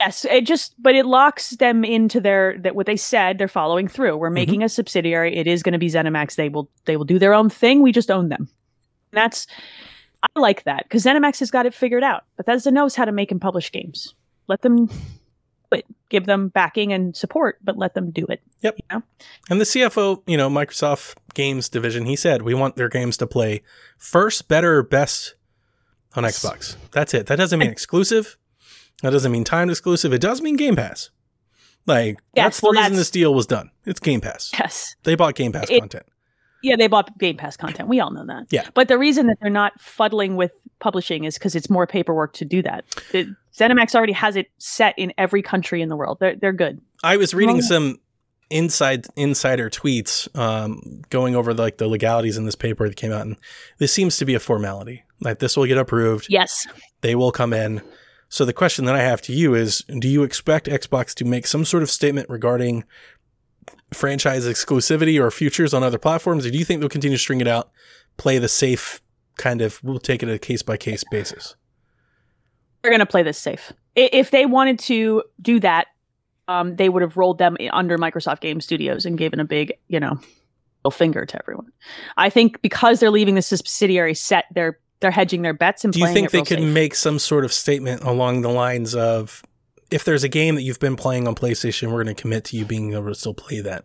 Yes, it just but it locks them into their that what they said they're following through. We're mm-hmm. making a subsidiary. It is going to be ZeniMax. They will they will do their own thing. We just own them. And that's I like that because ZeniMax has got it figured out. Bethesda knows how to make and publish games. Let them it. Give them backing and support, but let them do it. Yep. You know? And the CFO, you know, Microsoft Games division, he said we want their games to play first, better, best on Xbox. That's it. That doesn't mean exclusive. That doesn't mean timed exclusive. It does mean Game Pass. Like Yes, that's the well, reason that's- this deal was done. It's Game Pass. Yes. They bought Game Pass It- content. Yeah, they bought Game Pass content. We all know that. Yeah. But the reason that they're not fuddling with publishing is because it's more paperwork to do that. It, ZeniMax already has it set in every country in the world. They're they're good. I was reading some inside insider tweets um, going over like the legalities in this paper that came out, and this seems to be a formality. Like this will get approved. Yes. they will come in. So the question that I have to you is do you expect Xbox to make some sort of statement regarding franchise exclusivity or futures on other platforms or do you think they'll continue to string it out, play the safe kind of we'll take it a case by case basis? They're going to play this safe. If they wanted to do that, um, they would have rolled them under Microsoft Game Studios and given a big, you know, finger to everyone. I think because they're leaving the subsidiary set, they're they're hedging their bets and playing the stuff. Do you think they could safe. make some sort of statement along the lines of if there's a game that you've been playing on PlayStation, we're going to commit to you being able to still play that.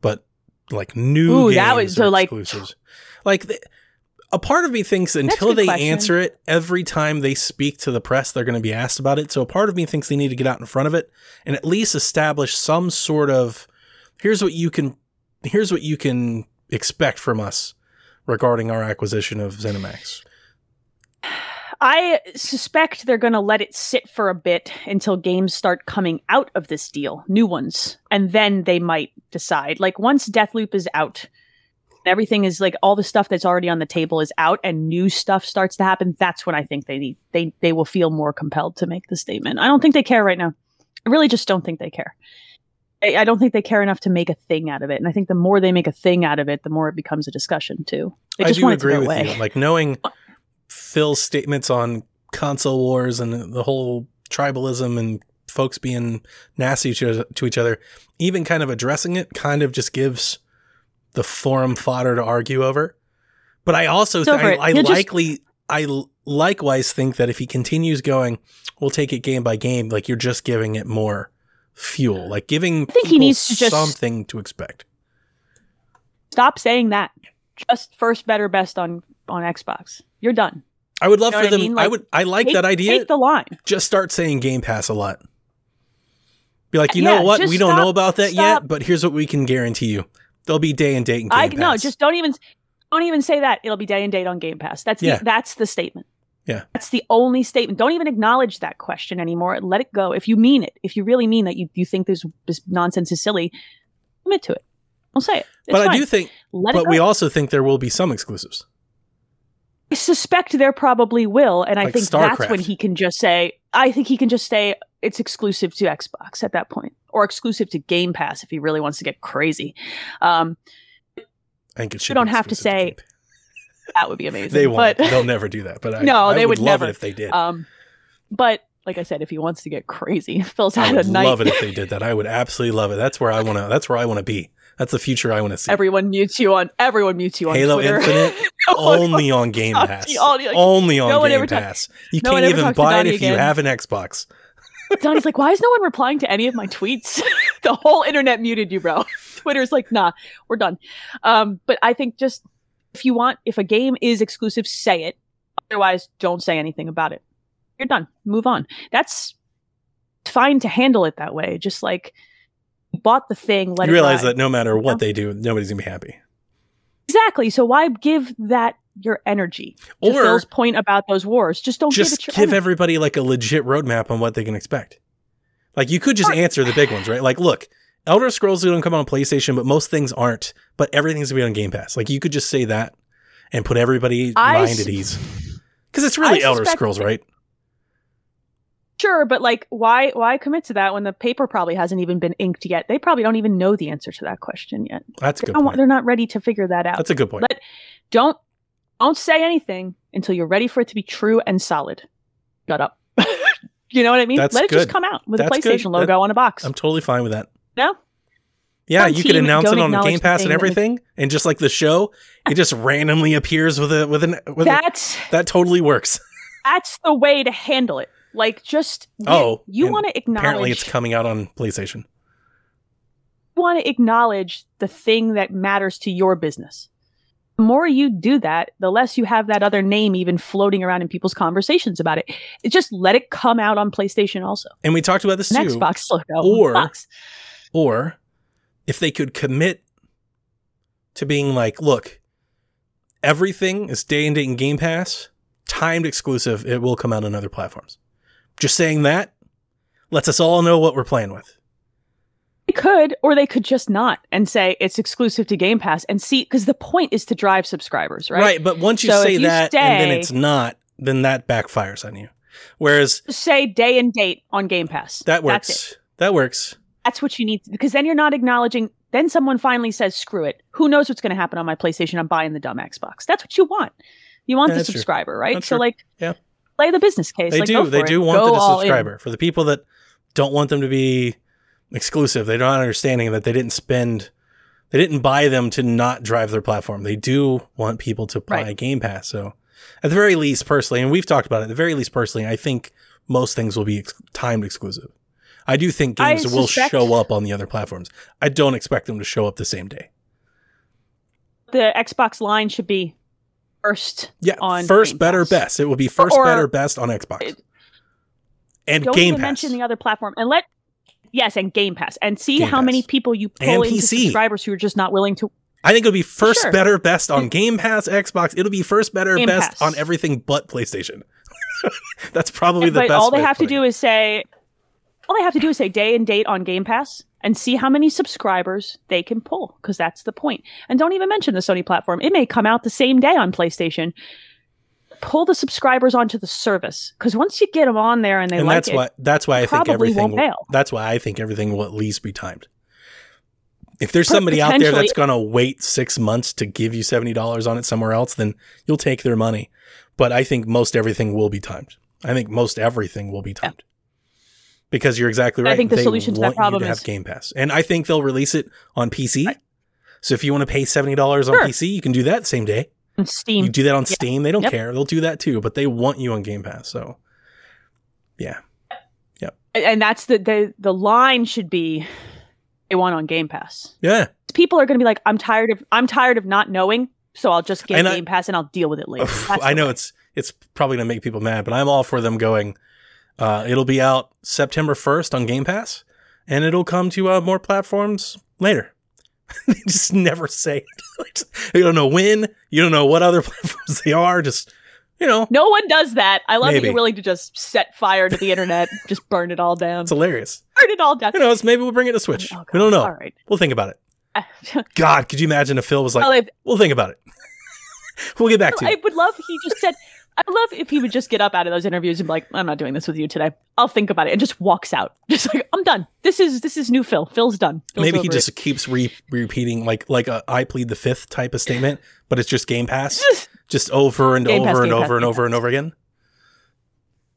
But like new Ooh, games that was- so, like- exclusives. Like the, a part of me thinks until they question. answer it every time they speak to the press, they're going to be asked about it. So a part of me thinks they need to get out in front of it and at least establish some sort of here's what you can here's what you can expect from us regarding our acquisition of ZeniMax. I suspect they're going to let it sit for a bit until games start coming out of this deal, new ones, and then they might decide. Like once Deathloop is out, everything is like all the stuff that's already on the table is out, and new stuff starts to happen. That's when I think they need they they will feel more compelled to make the statement. I don't think they care right now. I really just don't think they care. I, I don't think they care enough to make a thing out of it, and I think the more they make a thing out of it, the more it becomes a discussion too. They I just do want agree it to go with away. you. Like knowing Phil's statements on console wars and the whole tribalism and folks being nasty to, to each other, even kind of addressing it, kind of just gives the forum fodder to argue over. But I also over I. I You'll just- likely I likewise think that if he continues going, we'll take it game by game. Like you're just giving it more fuel, like giving I think he needs to just- something to expect. Stop saying that. Just first, better, best on on Xbox. You're done. I would love You know for what I them. mean? I would. I like Take- that idea. Take the line. just start saying Game Pass a lot. Be like, you Yeah, know what? We don't stop- know about that stop. yet, but here's what we can guarantee you: there'll be day and date and Game I Pass. no, just don't even don't even say that. It'll be day and date on Game Pass. That's Yeah. the, that's the statement. Yeah. That's the only statement. Don't even acknowledge that question anymore. Let it go. If you mean it, if you really mean that you, you think this this nonsense is silly, commit to it. Don't say it. It's but I do think. Let But we also think there will be some exclusives. I suspect there probably will, and I Like think that's when he can just say. I think he can just say it's exclusive to Xbox at that point, or exclusive to Game Pass if he really wants to get crazy. Um, I think it should. You don't have to say Pass. that would be amazing. They won't. But They'll never do that. But I, No, I they would love never. it if they did. Um, but like I said, if he wants to get crazy, Phil's I had would a night. love it if they did that. I would absolutely love it. That's where I want to. That's where I want to be. That's the future I want to see. everyone mutes you on. Everyone mutes you on Halo Twitter. Infinite No only on Game Pass. you. All- like, only on no Game talk- Pass. you no can't even buy it if you have an Xbox. Donnie's like, why is no one replying to any of my tweets? the whole internet muted you, bro. Twitter's like, nah, we're done. Um, but I think just if you want, if a game is exclusive, say it. Otherwise, don't say anything about it. You're done. Move on. That's fine to handle it that way. Just like bought the thing, let you it realize that no matter know? what they do, nobody's gonna be happy. exactly. So why give that your energy? To Or Phil's point about those wars, just don't just give give everybody like a legit roadmap on what they can expect. Like you could just answer the big ones, right? Like, look, Elder Scrolls going to come on PlayStation, but most things aren't. But everything's gonna be on Game Pass. Like you could just say that and put everybody I mind s- at ease. Because it's really I Elder Scrolls, right? Sure, but like, why why commit to that when the paper probably hasn't even been inked yet? They probably don't even know the answer to that question yet. That's a good point. They're not ready to figure that out. That's a good point. Let- don't don't say anything until you're ready for it to be true and solid. Shut up. you know what I mean? That's Let it good. just come out with That's a good. PlayStation logo on a box. I'm totally fine with that. no, Yeah, Some you could announce it on Game Pass and that everything, and just like the show, it just randomly appears with a with an with a, that totally works. that's the way to handle it. Like, just Oh, you want to acknowledge. Apparently, it's coming out on PlayStation. want to acknowledge the thing that matters to your business. The more you do that, the less you have that other name even floating around in people's conversations about it. It just let it come out on PlayStation also. And we talked about this An too. Xbox logo. Oh, or- box. Or if they could commit to being like, look, everything is day and date in Game Pass, timed exclusive. It will come out on other platforms. Just saying that lets us all know what we're playing with. They could, or they could just not and say it's exclusive to Game Pass and see because the point is to drive subscribers, right? Right, but once you So say you that and then it's not, then that backfires on you. Whereas say day and date on Game Pass. that works. That works. That's what you need because then you're not acknowledging. Then someone finally says, "Screw it. Who knows what's going to happen on my PlayStation? I'm buying the dumb Xbox." That's what you want. You want Yeah, the that's true. subscriber, right? That's so true. like, Yeah. Play the business case. They Like, do. go for They it. do want Go the all subscriber. For the people that don't want them to be exclusive, they're not understanding that they didn't spend They didn't buy them to not drive their platform. They do want people to buy Right. Game Pass. So, at the very least, personally, and we've talked about it, at the very least, personally, I think most things will be ex- timed exclusive. I do think I games will suspect- show up on the other platforms. I don't expect them to show up the same day. The Xbox line should be first. Yeah, on first, Game better, Pass. best. It will be first, Or- better, best on Xbox It- and Don't Game even Pass. mention the other platform and let yes, and Game Pass, and see Game how many people you And pull into PC. subscribers who are just not willing to. I think it'll be first, Sure. better, best on Game Pass, Xbox. It'll be first, better, Game best Pass. on everything but PlayStation. That's probably the but best. all they have to do it. is say, all they have to do is say day and date on Game Pass and see how many subscribers they can pull, because that's the point. And don't even mention the Sony platform; it may come out the same day on PlayStation. Pull the subscribers onto the service, because once you get them on there and they and like that's it, why that's why I think everything. Will, that's why I think everything will at least be timed. If there's somebody out there that's going to wait six months to give you seventy dollars on it somewhere else, then you'll take their money. But I think most everything will be timed. I think most everything will be timed. Because you're exactly right. I think the They solution to that problem to have Game Pass, and I think they'll release it on PC. Right. So if you want to pay seventy dollars on Sure. PC, you can do that same day. and Steam. You do that on Yeah. Steam. They don't Yep. care. They'll do that too, but they want you on Game Pass. So, yeah. Yep. And that's the, the the line should be they want on Game Pass. Yeah. People are going to be like, I'm tired of I'm tired of not knowing, so I'll just get I- Game Pass and I'll deal with it later. Oof, I know way. it's it's probably gonna make people mad, but I'm all for them going. Uh, it'll be out September 1st on Game Pass, and it'll come to uh, more platforms later. they just never say. it. you don't know when. You don't know what other platforms they are. Just you know, No one does that. I love that you're willing to just set fire to the internet, just burn it all down. it's hilarious. burn it all down. Who knows? Maybe we'll bring it to Switch. Oh, we don't know. All right. We'll think about it. God, could you imagine if Phil was like, well, if, "We'll think about it. we'll get back to you. I would love he just said, I would love if he would just get up out of those interviews and be like, I'm not doing this with you today. I'll think about it and just walks out. Just like, I'm done. This is this is new Phil. Phil's done. Phil's Maybe he just it." keeps re- repeating like like a I plead the fifth type of statement, but it's just Game Pass, just over and Game over Pass, and over Pass, and over and over again.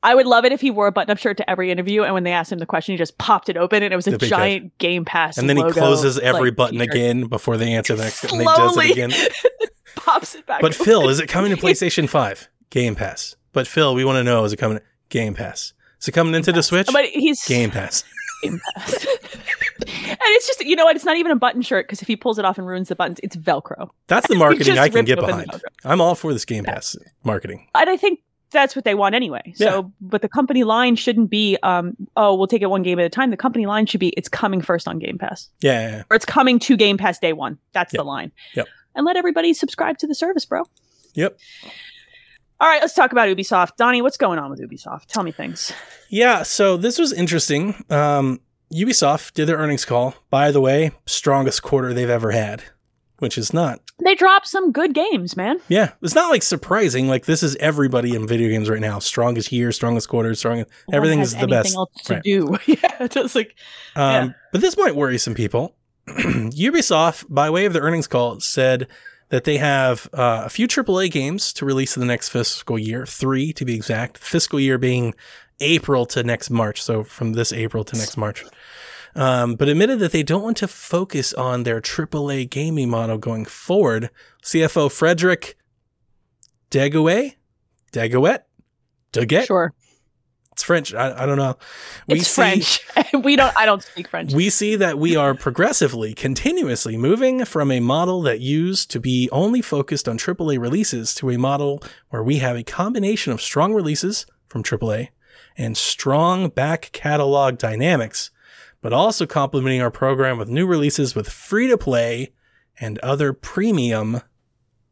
I would love it if he wore a button-up shirt to every interview, and when they asked him the question, he just popped it open, and it was a The big giant Game Pass. And then he closes every like, button t-shirt. again before they answer the next and they does Slowly. it again. Pops it back. But open. Phil, is it coming to PlayStation 5? Game Pass. But Phil, we want to know is it coming Game Pass? Is it coming into the Switch? but he's Game Pass. Game Pass. and it's just you know what? It's not even a button shirt because if he pulls it off and ruins the buttons, it's Velcro. That's the marketing I can get behind. I'm all for this Game Pass marketing. And I think that's what they want anyway. So, Yeah. but the company line shouldn't be, um, oh, we'll take it one game at a time. The company line should be, it's coming first on Game Pass, Yeah, yeah, yeah. or it's coming to Game Pass day one. That's Yep. the line. Yep. And let everybody subscribe to the service, bro. Yep. All right, let's talk about Ubisoft. Donnie, what's going on with Ubisoft? Tell me things. Yeah, so this was interesting. Um, Ubisoft did their earnings call. By the way, strongest quarter they've ever had, which is not. They dropped some good games, man. Yeah, it's not like surprising. Like this is everybody in video games right now. Strongest year, strongest quarter, strongest. No one Everything's the best. else to Right. do. yeah, just like Um, Yeah. But this might worry some people. Ubisoft, by way of their earnings call, said that they have uh, a few AAA games to release in the next fiscal year, three to be exact. Fiscal year being April to next March, so from this April to next March. Um, but admitted that they don't want to focus on their AAA gaming model going forward. CFO Frederick Duguet, Deguet, Deguet. sure, It's French. I, I don't know. it's see- French. we don't. I don't speak French. we see that we are progressively, continuously moving from a model that used to be only focused on AAA releases to a model where we have a combination of strong releases from AAA and strong back catalog dynamics, but also complementing our program with new releases with free to play and other premium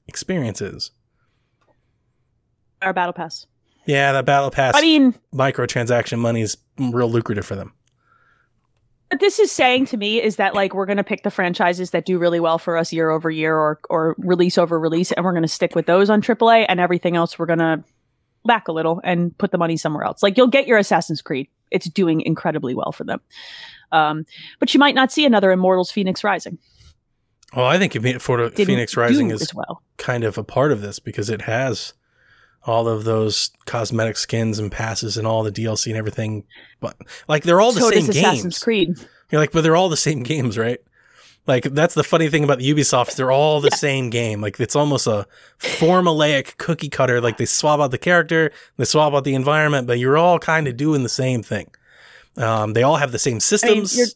experiences. Our battle pass. Yeah, that battle pass I mean, microtransaction money is real lucrative for them. what this is saying to me is that like we're going to pick the franchises that do really well for us year over year or or release over release and we're going to stick with those on AAA and everything else we're going to back a little and put the money somewhere else. Like you'll get your Assassin's Creed. It's doing incredibly well for them. Um, but you might not see another Immortals Fenyx Rising. Well, I think Fenyx Rising is well. kind of a part of this because it has all of those cosmetic skins and passes and all the DLC and everything. But like they're all the so same does Assassin's games. Creed. You're like, but they're all the same games, right? Like that's the funny thing about Ubisoft. They're all the same game. Like it's almost a formulaic cookie cutter. Like they swap out the character, they swap out the environment, but you're all kind of doing the same thing. Um, they all have the same systems. you're-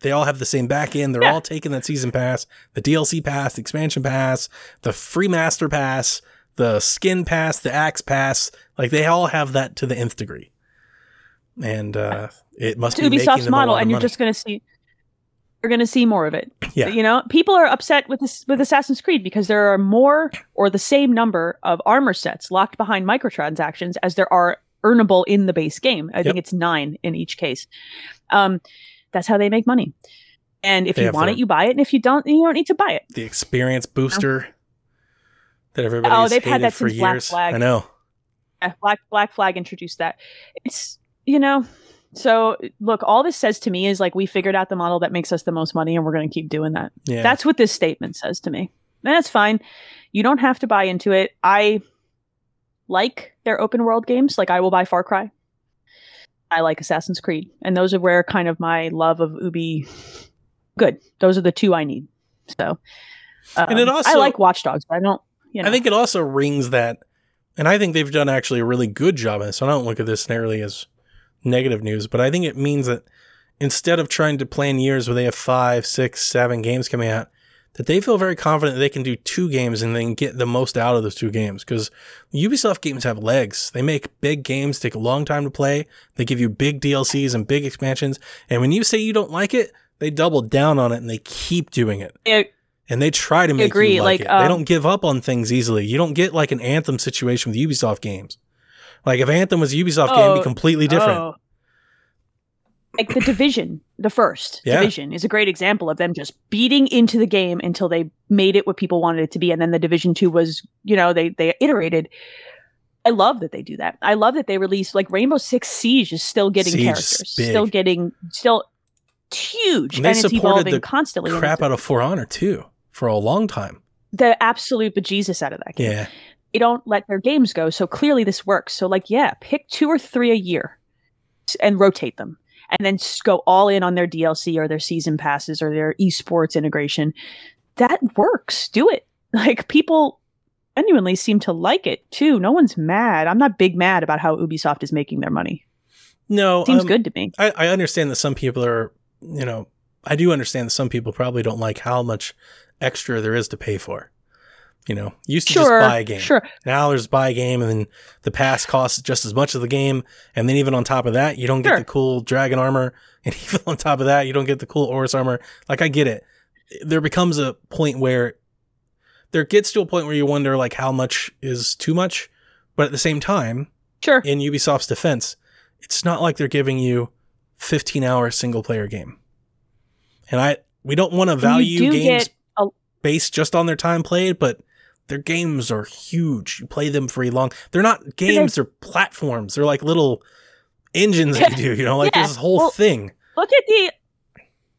they all have the same back end. They're Yeah. all taking that season pass, the DLC pass, the expansion pass, the free master pass, the skin pass, the axe pass. Like they all have that to the nth degree. And uh, it must It's be making Ubisoft's model, and you're money. just going to see you're going to see more of it. Yeah. You know, people are upset with this with Assassin's Creed because there are more or the same number of armor sets locked behind microtransactions as there are earnable in the base game. I think it's 9 in each case. Um that's how they make money. And if They you want it, you buy it, and if you don't, you don't need to buy it. the experience booster that everybody Oh, they've had that for since Black. Flag. I know. Yeah, Black Black Flag introduced that. It's you know, so look, all this says to me is like we figured out the model that makes us the most money, and we're going to keep doing that. Yeah. That's what this statement says to me. And that's fine. You don't have to buy into it. I like their open world games. Like I will buy Far Cry. I like Assassin's Creed, and those are where kind of my love of Ubi. Good. Those are the two I need. So, um, And it I like Watch Dogs, but I don't. You know, I think it also rings that, and I think they've done actually a really good job in this. So I don't look at this nearly as negative news, but I think it means that instead of trying to plan years where they have five, six, seven games coming out, that they feel very confident that they can do two games and then get the most out of those two games. Because Ubisoft games have legs. They make big games, take a long time to play. They give you big DLCs and big expansions. And when you say you don't like it, they double down on it and they keep doing it I- and they try to make agree, you like, like, it. they um, don't give up on things easily. You don't get like an Anthem situation with Ubisoft games. Like if Anthem was a Ubisoft game, it'd be Oh, completely different. Oh. Like the division, the first Yeah. division is a great example of them just beating into the game until they made it what people wanted it to be, and then the division two was, you know, they they iterated. I love that they do that. I love that they release like Rainbow Six Siege is still getting Siege characters, still getting still huge, And and, they it's evolving constantly. Crap out of For Honor too for a long time. the absolute bejesus out of that game. Yeah, they don't let their games go. So clearly this works. So like, yeah, pick two or three a year and rotate them and then go all in on their DLC or their season passes or their esports integration. That works. Do it. Like people genuinely seem to like it too. No one's mad. I'm not big mad about how Ubisoft is making their money. no, Seems um, good to me. I, I understand that some people are, you know, I do understand that some people probably don't like how much extra there is to pay for. You know, used to Sure. just buy a game. Sure. Now there's buy a game, and then the pass costs just as much as the game, and then even on top of that, you don't get the cool dragon armor, and even on top of that, you don't get the cool Horus armor. Like I get it. There becomes a point where there gets to a point where you wonder like how much is too much, but at the same time, Sure. in Ubisoft's defense, it's not like they're giving you 15 hour single player game. And I we don't want to value games a- based just on their time played, but their games are huge. You play them for a long. They're not games, they're platforms. They're like little engines that you do, you know, like Yeah. this whole Well, thing. Look at the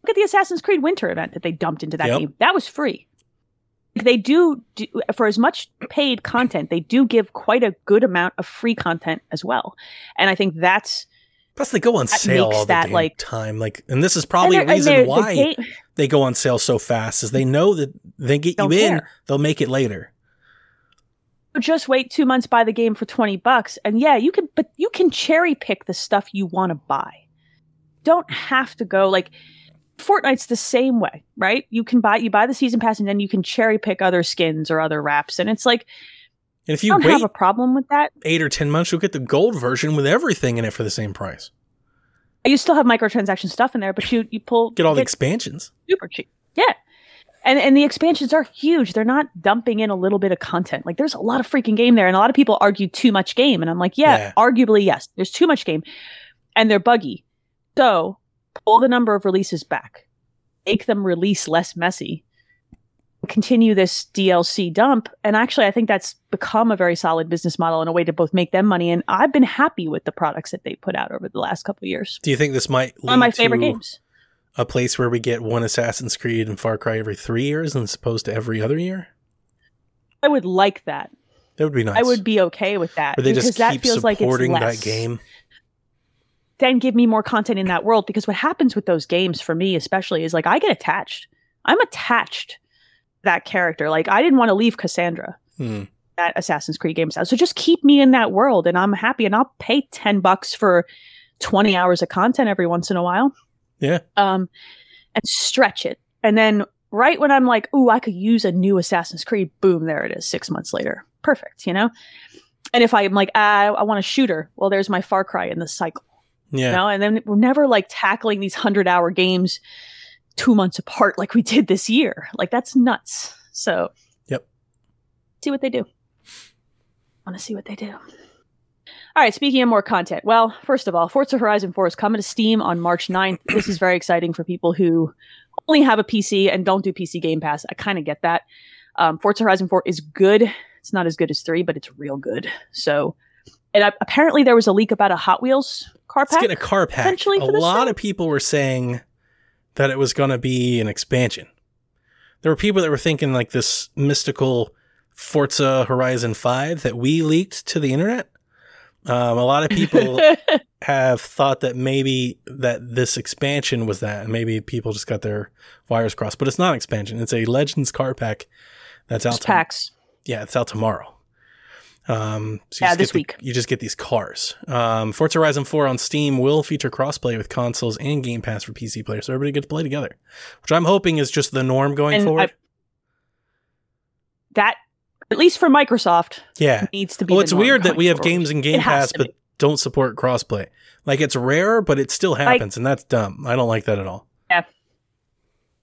look at the Assassin's Creed Winter event that they dumped into that Yep. game. That was free. They do, do for as much paid content, they do give quite a good amount of free content as well. And I think that's Plus they go on sale all the that, like- time. Like and this is probably a and they're- and reason they're- the why game- they go on sale so fast is they know that they get you in, care. they'll make it later. just wait two months, buy the game for twenty bucks, and yeah, you can. But you can cherry pick the stuff you want to buy. Don't have to go like Fortnite's the same way, right? You can buy you buy the season pass, and then you can cherry pick other skins or other wraps, and it's like And if I you don't wait have a problem with that. eight or ten months, you'll get the gold version with everything in it for the same price. You still have microtransaction stuff in there, but you you pull Get all the expansions. super cheap. Yeah. And and the expansions are huge. They're not dumping in a little bit of content. Like there's a lot of freaking game there. And a lot of people argue too much game. And I'm like, yeah, Yeah. arguably yes. There's too much game. And they're buggy. So pull the number of releases back. Make them release less messy. Continue this DLC dump. And actually I think that's become a very solid business model and a way to both make them money. And I've been happy with the products that they put out over the last couple of years. Do you think this might lead One of my favorite to games. a place where we get one Assassin's Creed and Far Cry every three years as opposed to every other year? I would like that. That would be nice. I would be okay with that Where they because just that keep feels like it's supporting less. that game. Then give me more content in that world because what happens with those games for me especially is like I get attached. I'm attached that character. Like I didn't want to leave Cassandra Hmm. at Assassin's Creed games. So just keep me in that world and I'm happy and I'll pay 10 bucks for 20 hours of content every once in a while. Yeah. Um and stretch it. And then right when I'm like, "Ooh, I could use a new Assassin's Creed." Boom, there it is 6 months later. Perfect, you know? And if I'm like, ah, I want a shooter, well, there's my Far Cry in this cycle. Yeah. You know? And then we're never like tackling these 100-hour games 2 months apart like we did this year. Like that's nuts. So, Yep. See what they do. Want to see what they do. All right, speaking of more content. Well, first of all, Forza Horizon 4 is coming to Steam on March 9th. This is very exciting for people who only have a PC and don't do PC Game Pass. I kind of get that. Um, Forza Horizon 4 is good. It's not as good as 3, but it's real good. So, and uh, apparently there was a leak about a Hot Wheels car Let's pack. get a car pack. Essentially A lot thing? of people were saying that it was going to be an expansion. There were people that were thinking like this mystical Forza Horizon 5 that we leaked to the internet. Um, a lot of people have thought that maybe that this expansion was that, and maybe people just got their wires crossed. But it's not an expansion; it's a Legends car pack that's out. To- packs. yeah, it's out tomorrow. Um, so you Yeah, just this get the- week. you just get these cars. Um, Forza Horizon 4 on Steam will feature crossplay with consoles and Game Pass for PC players, so everybody gets to play together. Which I'm hoping is just the norm going And forward. I- That, at least for Microsoft, yeah. needs to be. Well, it's weird that we have forward. games in Game Pass, but don't support crossplay. Like it's rare, but it still happens, and that's dumb. I don't like that at all. Yeah.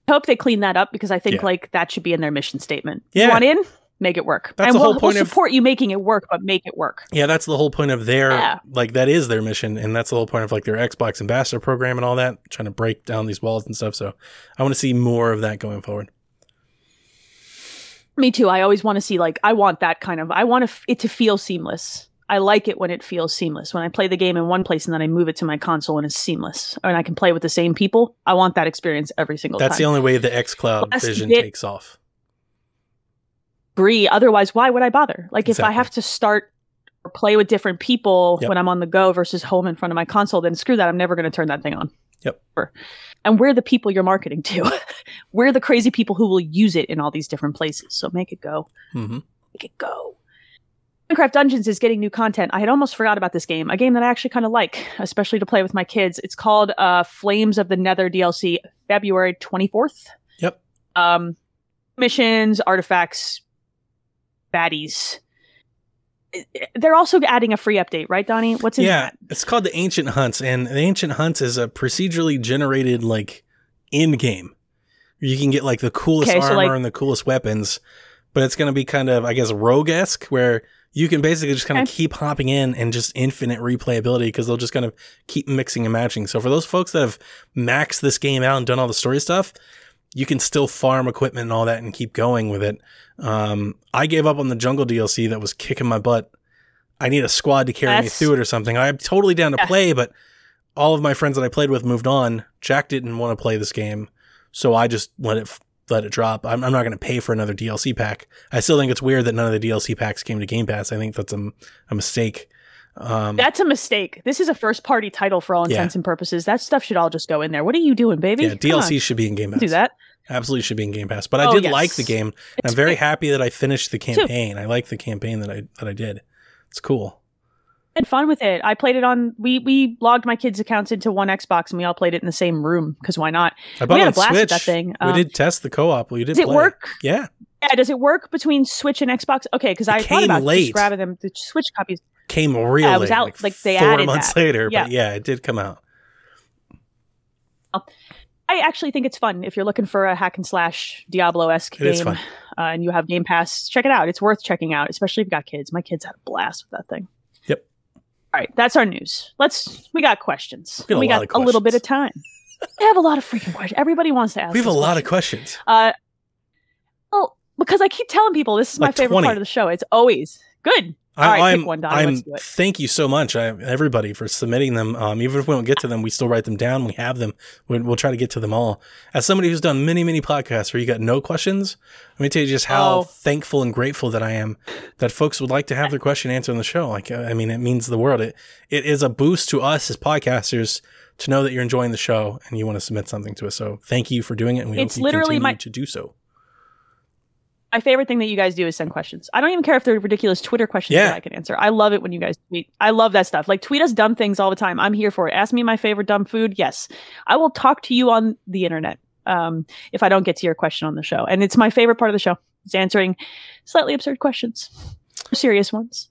I hope they clean that up because I think Yeah. like that should be in their mission statement. Yeah. You want in? Make it work. That's and the we'll, whole point we'll of- support you making it work, but make it work. Yeah, that's the whole point of their Yeah. like that is their mission, and that's the whole point of like their Xbox ambassador program and all that, trying to break down these walls and stuff. So I want to see more of that going forward. Me too. I always want to see like I want that kind of. I want to f- it to feel seamless. I like it when it feels seamless. When I play the game in one place and then I move it to my console and it's seamless, and I can play with the same people. I want that experience every single That's time. That's the only way the xCloud Last vision bit- takes off. Agree. Otherwise, why would I bother? Like if I have to start or play with different people Yep. when I'm on the go versus home in front of my console, then screw that. I'm never going to turn that thing on. Yep. And we're the people you're marketing to. we're the crazy people who will use it in all these different places. So make it go. Mm-hmm. Make it go. Minecraft Dungeons is getting new content. I had almost forgot about this game, a game that I actually kind of like, especially to play with my kids. It's called uh, Flames of the Nether DLC, February 24th. Yep. Um, missions, artifacts, baddies. They're also adding a free update, right, Donnie? What's in Yeah, that? it's called the Ancient Hunts, and the Ancient Hunts is a procedurally generated like in game. You can get like the coolest Okay, so, armor like- and the coolest weapons, but it's going to be kind of I guess rogue esque where you can basically just kind of Okay. keep hopping in and just infinite replayability because they'll just kind of keep mixing and matching. So for those folks that have maxed this game out and done all the story stuff, you can still farm equipment and all that and keep going with it. Um, I gave up on the jungle DLC that was kicking my butt. I need a squad to carry me through it or something. I'm totally down to Yeah. play, but all of my friends that I played with moved on. Jack didn't want to play this game, so I just let it f- let it drop. I'm, I'm not going to pay for another DLC pack. I still think it's weird that none of the DLC packs came to Game Pass. I think that's a, a mistake. Um, That's a mistake. This is a first party title for all Yeah. intents and purposes. That stuff should all just go in there. What are you doing, baby? yeah, Come DLC on, should be in Game Pass. do that. Absolutely should be in Game Pass. But I Oh, did yes. like the game. I'm very great. happy that I finished the campaign. I like the campaign that I that I did. It's cool. Had fun with it. I played it on. We we logged my kids' accounts into one Xbox and we all played it in the same room because why not? I bought had a blast with Switch. that thing. we Um, did test the co-op. We did. Does it play. work? Yeah, Yeah, does it work between Switch and Xbox? Okay, because I thought about late. just grabbing them the Switch copies. came real Yeah, it was out, like, they four added months that. later. Yeah. But yeah, it did come out. I actually think it's fun if you're looking for a hack and slash Diablo esque game, uh, and you have Game Pass. Check it out; it's worth checking out, especially if you've got kids. My kids had a blast with that thing. Yep. All right, that's our news. Let's. We got questions. We got a we got of a little bit of time. I have a lot of freaking questions. Everybody wants to ask. We have a lot of questions. questions. Uh, well, because I keep telling people this is my favorite 20. part of the show. It's always good. All right, I'm, pick one, Donnie. I'm, Let's do it. thank you so much, I, everybody, for submitting them. Um, even if we don't get to them, we still write them down. We have them. We, we'll try to get to them all. As somebody who's done many, many podcasts where you got no questions, let me tell you just how Oh. thankful and grateful that I am that folks would like to have their question answered on the show. Like, uh, I mean, it means the world. It it is a boost to us as podcasters to know that you're enjoying the show and you want to submit something to us. So thank you for doing it, and we It's hope you literally continue my- to do so. My favorite thing that you guys do is send questions. I don't even care if they're ridiculous Twitter questions Yeah. that I can answer. I love it when you guys tweet. I love that stuff. Like tweet us dumb things all the time. I'm here for it. Ask me my favorite dumb food. Yes, I will talk to you on the internet um, if I don't get to your question on the show. And it's my favorite part of the show. It's answering slightly absurd questions, serious ones.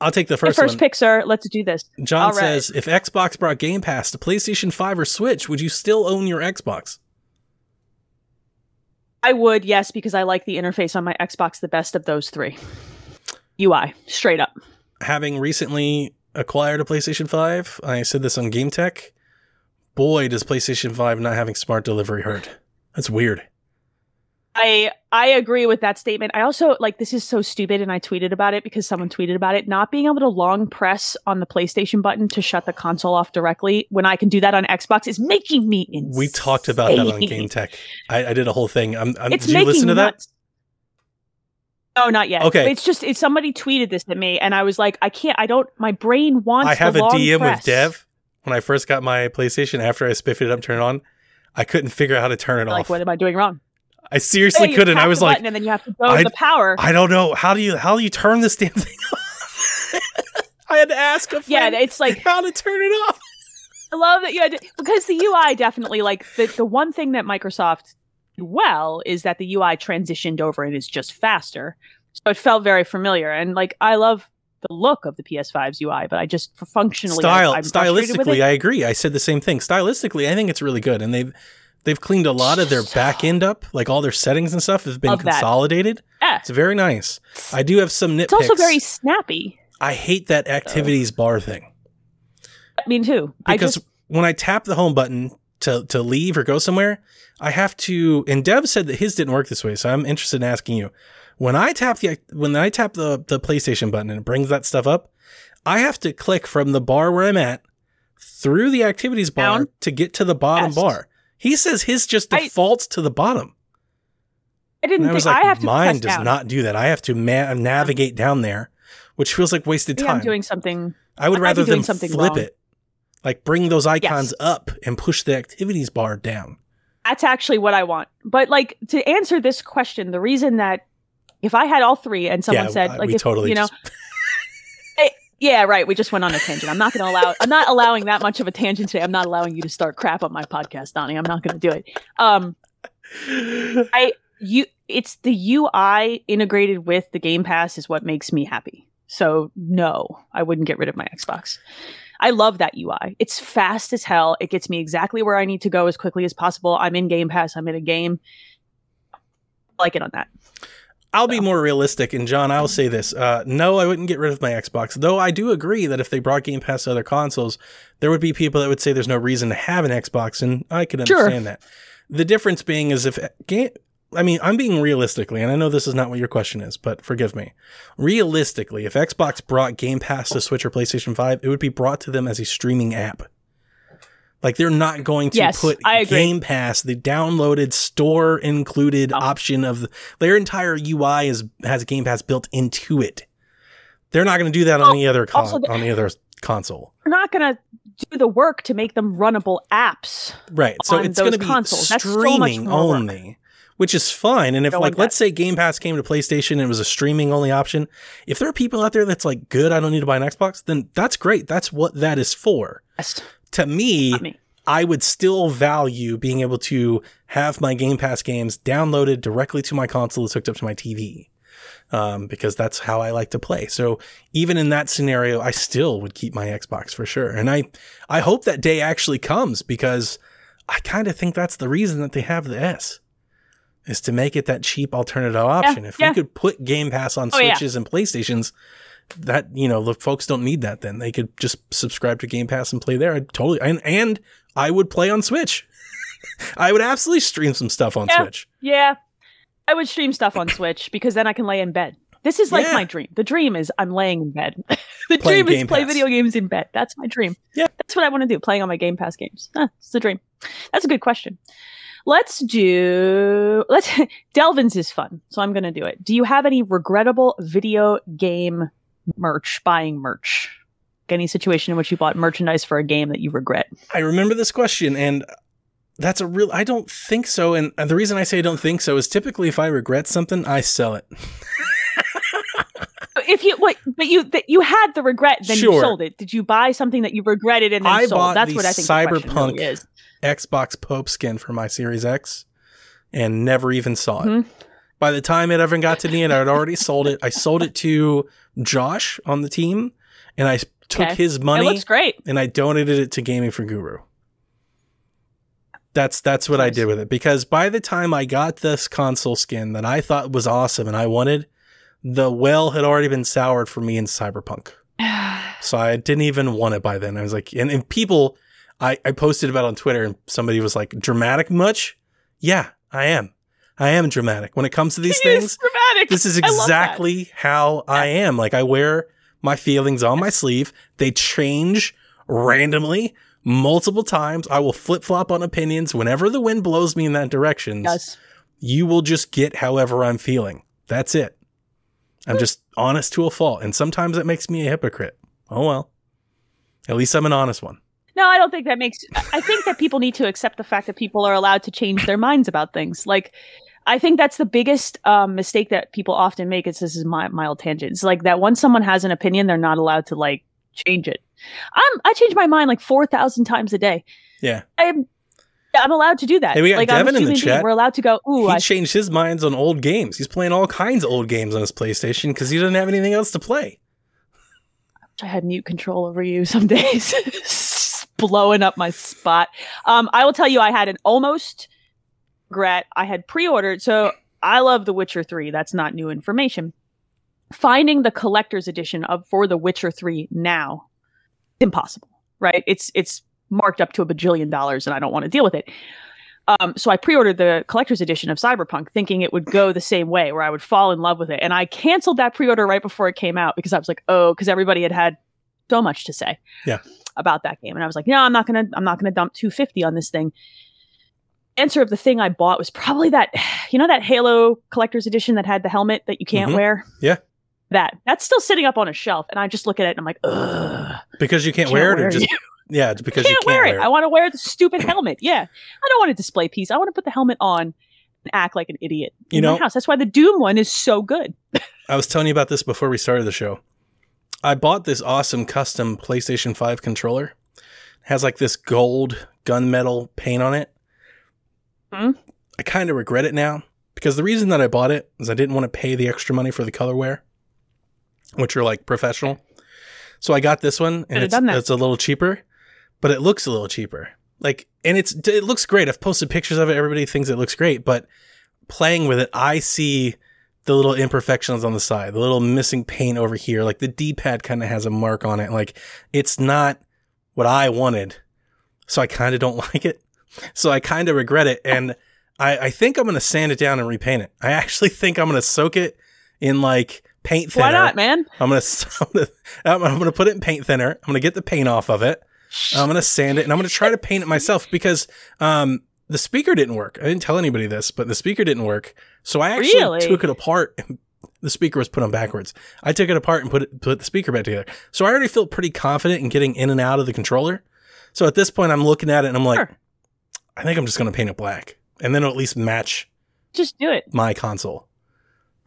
I'll take the first. The first, first one. pick, sir. Let's do this. John right. says, if Xbox brought Game Pass to PlayStation 5 or Switch, would you still own your Xbox? I would, yes, because I like the interface on my Xbox the best of those three. UI, straight up. Having recently acquired a PlayStation 5, I said this on Game Tech. Boy, does PlayStation 5 not having smart delivery hurt. That's weird. I I agree with that statement. I also like this is so stupid, and I tweeted about it because someone tweeted about it. Not being able to long press on the PlayStation button to shut the console off directly when I can do that on Xbox is making me insane. We talked about that on Game Tech. I, I did a whole thing. I'm, I'm, It's did you listen to that? nuts. No, not yet. Okay. it's just it's somebody tweeted this at me, and I was like, I can't. I don't. My brain wants. I have a DM press. with Dev when I first got my PlayStation after I spiffed it up, turned it on. I couldn't figure out how to turn it Like, off. what am I doing wrong? I seriously couldn't. I was like, and then you have to go I- to the power. I don't know. How do you how do you turn this damn thing off? I had to ask a friend. yeah, it's like how to turn it off. I love that you had to, because the UI definitely like the the one thing that Microsoft did well is that the UI transitioned over and is just faster. So it felt very familiar and like I love the look of the PS5's UI, but I just for functionally Style, I, I'm frustrated with stylistically. I agree. I said the same thing. Stylistically, I think it's really good, and they've they've cleaned a lot of their back end up. Like all their settings and stuff have been Love that. consolidated. Yeah. It's very nice. I do have some nitpicks. It's also very snappy. I hate that activities bar thing I mean too. I because just when I tap the home button to to leave or go somewhere, I have to. And Dev said that his didn't work this way, so I'm interested in asking you. When I tap the when I tap the the PlayStation button and it brings that stuff up, I have to click from the bar where I'm at through the activities bar Down. to get to the bottom Yes. bar. He says his just I- defaults to the bottom. I didn't And I think was like, I have to mine does down. not do that. I have to ma- navigate down there, which feels like wasted time. I'm doing something I would I rather be doing them something flip wrong. it, like bring those icons Yes. up and push the activities bar down. That's actually what I want. But like to answer this question, the reason that if I had all three and someone yeah, said like if, totally you know just- yeah right. We just went on a tangent. I'm not going to allow i'm not allowing that much of a tangent today. I'm not allowing you to start crap on my podcast donnie. I'm not going to do it. Um i you it's the ui integrated with the game pass is what makes me happy. So no i wouldn't get rid of my xbox. I love that ui it's fast as hell. It gets me exactly where i need to go as quickly as possible. I'm in game pass. I'm in a game. I like it on that I'll be more realistic, and John, I'll say this: uh, no, I wouldn't get rid of my Xbox. Though I do agree that if they brought Game Pass to other consoles, there would be people that would say there's no reason to have an Xbox, and I can Sure. understand that. The difference being is if game, I mean, I'm being realistically, and I know this is not what your question is, but forgive me. Realistically, if Xbox brought Game Pass to Switch or PlayStation 5, it would be brought to them as a streaming app. Like they're not going to Yes, put. Game Pass, the downloaded store included Oh. option of the, their entire UI is has Game Pass built into it. They're not going to do that on Well, any other con- on the other console. we're not going to do the work to make them runnable apps Right. So on it's going to be consoles. That's so streaming work. only, which is fine. And if like let's say Game Pass came to PlayStation and it was a streaming only option, if there are people out there that's like good, I don't need to buy an Xbox, then that's great. That's what that is for. Best. To me, me. I would still value being able to have my Game Pass games downloaded directly to my console that's hooked up to my TV. Um, because that's how I like to play. So even in that scenario, I still would keep my Xbox for sure. And I, I hope that day actually comes because I kind of think that's the reason that they have the S is to make it that cheap alternative option. if yeah. we could put Game Pass on Oh, yeah. Switches and PlayStations, that you know the folks don't need that then they could just subscribe to game pass and play there i totally and and i would play on switch i would absolutely stream some stuff on Yeah. switch Yeah. I would stream stuff on Switch because then I can lay in bed. This is like Yeah. my dream. The dream is I'm laying in bed. the Playing dream is Game play Pass. video games in bed. That's my dream. Yeah. That's what I want to do, playing on my Game Pass games. Ah, it's the dream. That's a good question. Let's do let's Delvin's is fun, so I'm gonna do it. Do you have any regrettable video game merch, buying merch? Any situation in which you bought merchandise for a game that you regret? I remember this question, and that's a real. I don't think so. And the reason I say I don't think so is typically if I regret something, I sell it. If you wait, but you that you had the regret, then you sold it. Did you buy something that you regretted and then I sold? bought That's the what I think Cyberpunk really is. Xbox Pope skin for my Series X, and never even saw it. Mhm. By the time it ever got to me, and I'd already sold it. I sold it to Josh on the team, and I took Okay. his It money looks great. and I donated it to Gaming for Guru. That's that's what I did with it because by the time I got this console skin that I thought was awesome and I wanted, the well had already been soured for me in Cyberpunk. So I didn't even want it by then. I was like, and, and people, I, I posted about it on Twitter and somebody was like, dramatic much? Yeah, I am. I am dramatic. When it comes to these It is things, dramatic. this is I love that. exactly how I am. Like I wear my feelings on my sleeve. They change randomly multiple times. I will flip flop on opinions whenever the wind blows me in that direction. Yes. You will just get however I'm feeling. That's it. I'm hmm. just honest to a fault. And sometimes that makes me a hypocrite. Oh well. At least I'm an honest one. No, I don't think that makes. I think that people need to accept the fact that people are allowed to change their minds about things. Like, I think that's the biggest um, mistake that people often make. Is this is my mild tangent. It's like that once someone has an opinion, they're not allowed to like change it. I'm I change my mind like four thousand times a day. Yeah. I'm I'm allowed to do that. Hey, we got like, Devin in the human being. chat. We're allowed to go. Ooh, he I changed his minds on old games. He's playing all kinds of old games on his PlayStation because he doesn't have anything else to play. I had mute control over you some days, blowing up my spot. Um, I will tell you, I had an almost regret. I had pre-ordered, so I love The Witcher Three. That's not new information. Finding the collector's edition of for The Witcher Three now, impossible. Right? It's it's marked up to a bajillion dollars, and I don't want to deal with it. Um, so I pre-ordered the collector's edition of Cyberpunk, thinking it would go the same way, where I would fall in love with it. And I canceled that pre-order right before it came out because I was like, oh, because everybody had had so much to say, Yeah. about that game, and I was like, no, I'm not gonna, I'm not gonna dump 250 on this thing. Answer of the thing I bought was probably that, you know, that Halo collector's edition that had the helmet that you can't Mhm. wear. Yeah. That that's still sitting up on a shelf, and I just look at it and I'm like, ugh, Because you can't, Can't wear it, or just it. yeah, it's because can't, you can't wear, wear it. I want to wear the stupid helmet. Yeah, I don't want a display piece. I want to put the helmet on and act like an idiot You know- my house. That's why the Doom one is so good. I was telling you about this before we started the show. I bought this awesome custom PlayStation 5 controller. It has like this gold gunmetal paint on it. Hmm? I kind of regret it now because the reason that I bought it is I didn't want to pay the extra money for the colorware, which are like professional. So I got this one and it's, it's a little cheaper, but it looks a little cheaper. Like, and it's, it looks great. I've posted pictures of it. Everybody thinks it looks great, but playing with it, I see the little imperfections on the side, the little missing paint over here. Like the D pad kind of has a mark on it. Like it's not what I wanted. So I kind of don't like it. So I kind of regret it. And I, I think I'm going to sand it down and repaint it. I actually think I'm going to soak it in like paint thinner. Why not, man? I'm going to, I'm going to put it in paint thinner. I'm going to get the paint off of it. I'm going to sand it and I'm going to try to paint it myself because, um, the speaker didn't work. I didn't tell anybody this, but the speaker didn't work. So I actually Really? took it apart. And the speaker was put on backwards. I took it apart and put it, put the speaker back together. So I already feel pretty confident in getting in and out of the controller. So at this point, I'm looking at it and I'm like, Sure. I think I'm just going to paint it black, and then it'll at least match Just do it. my console.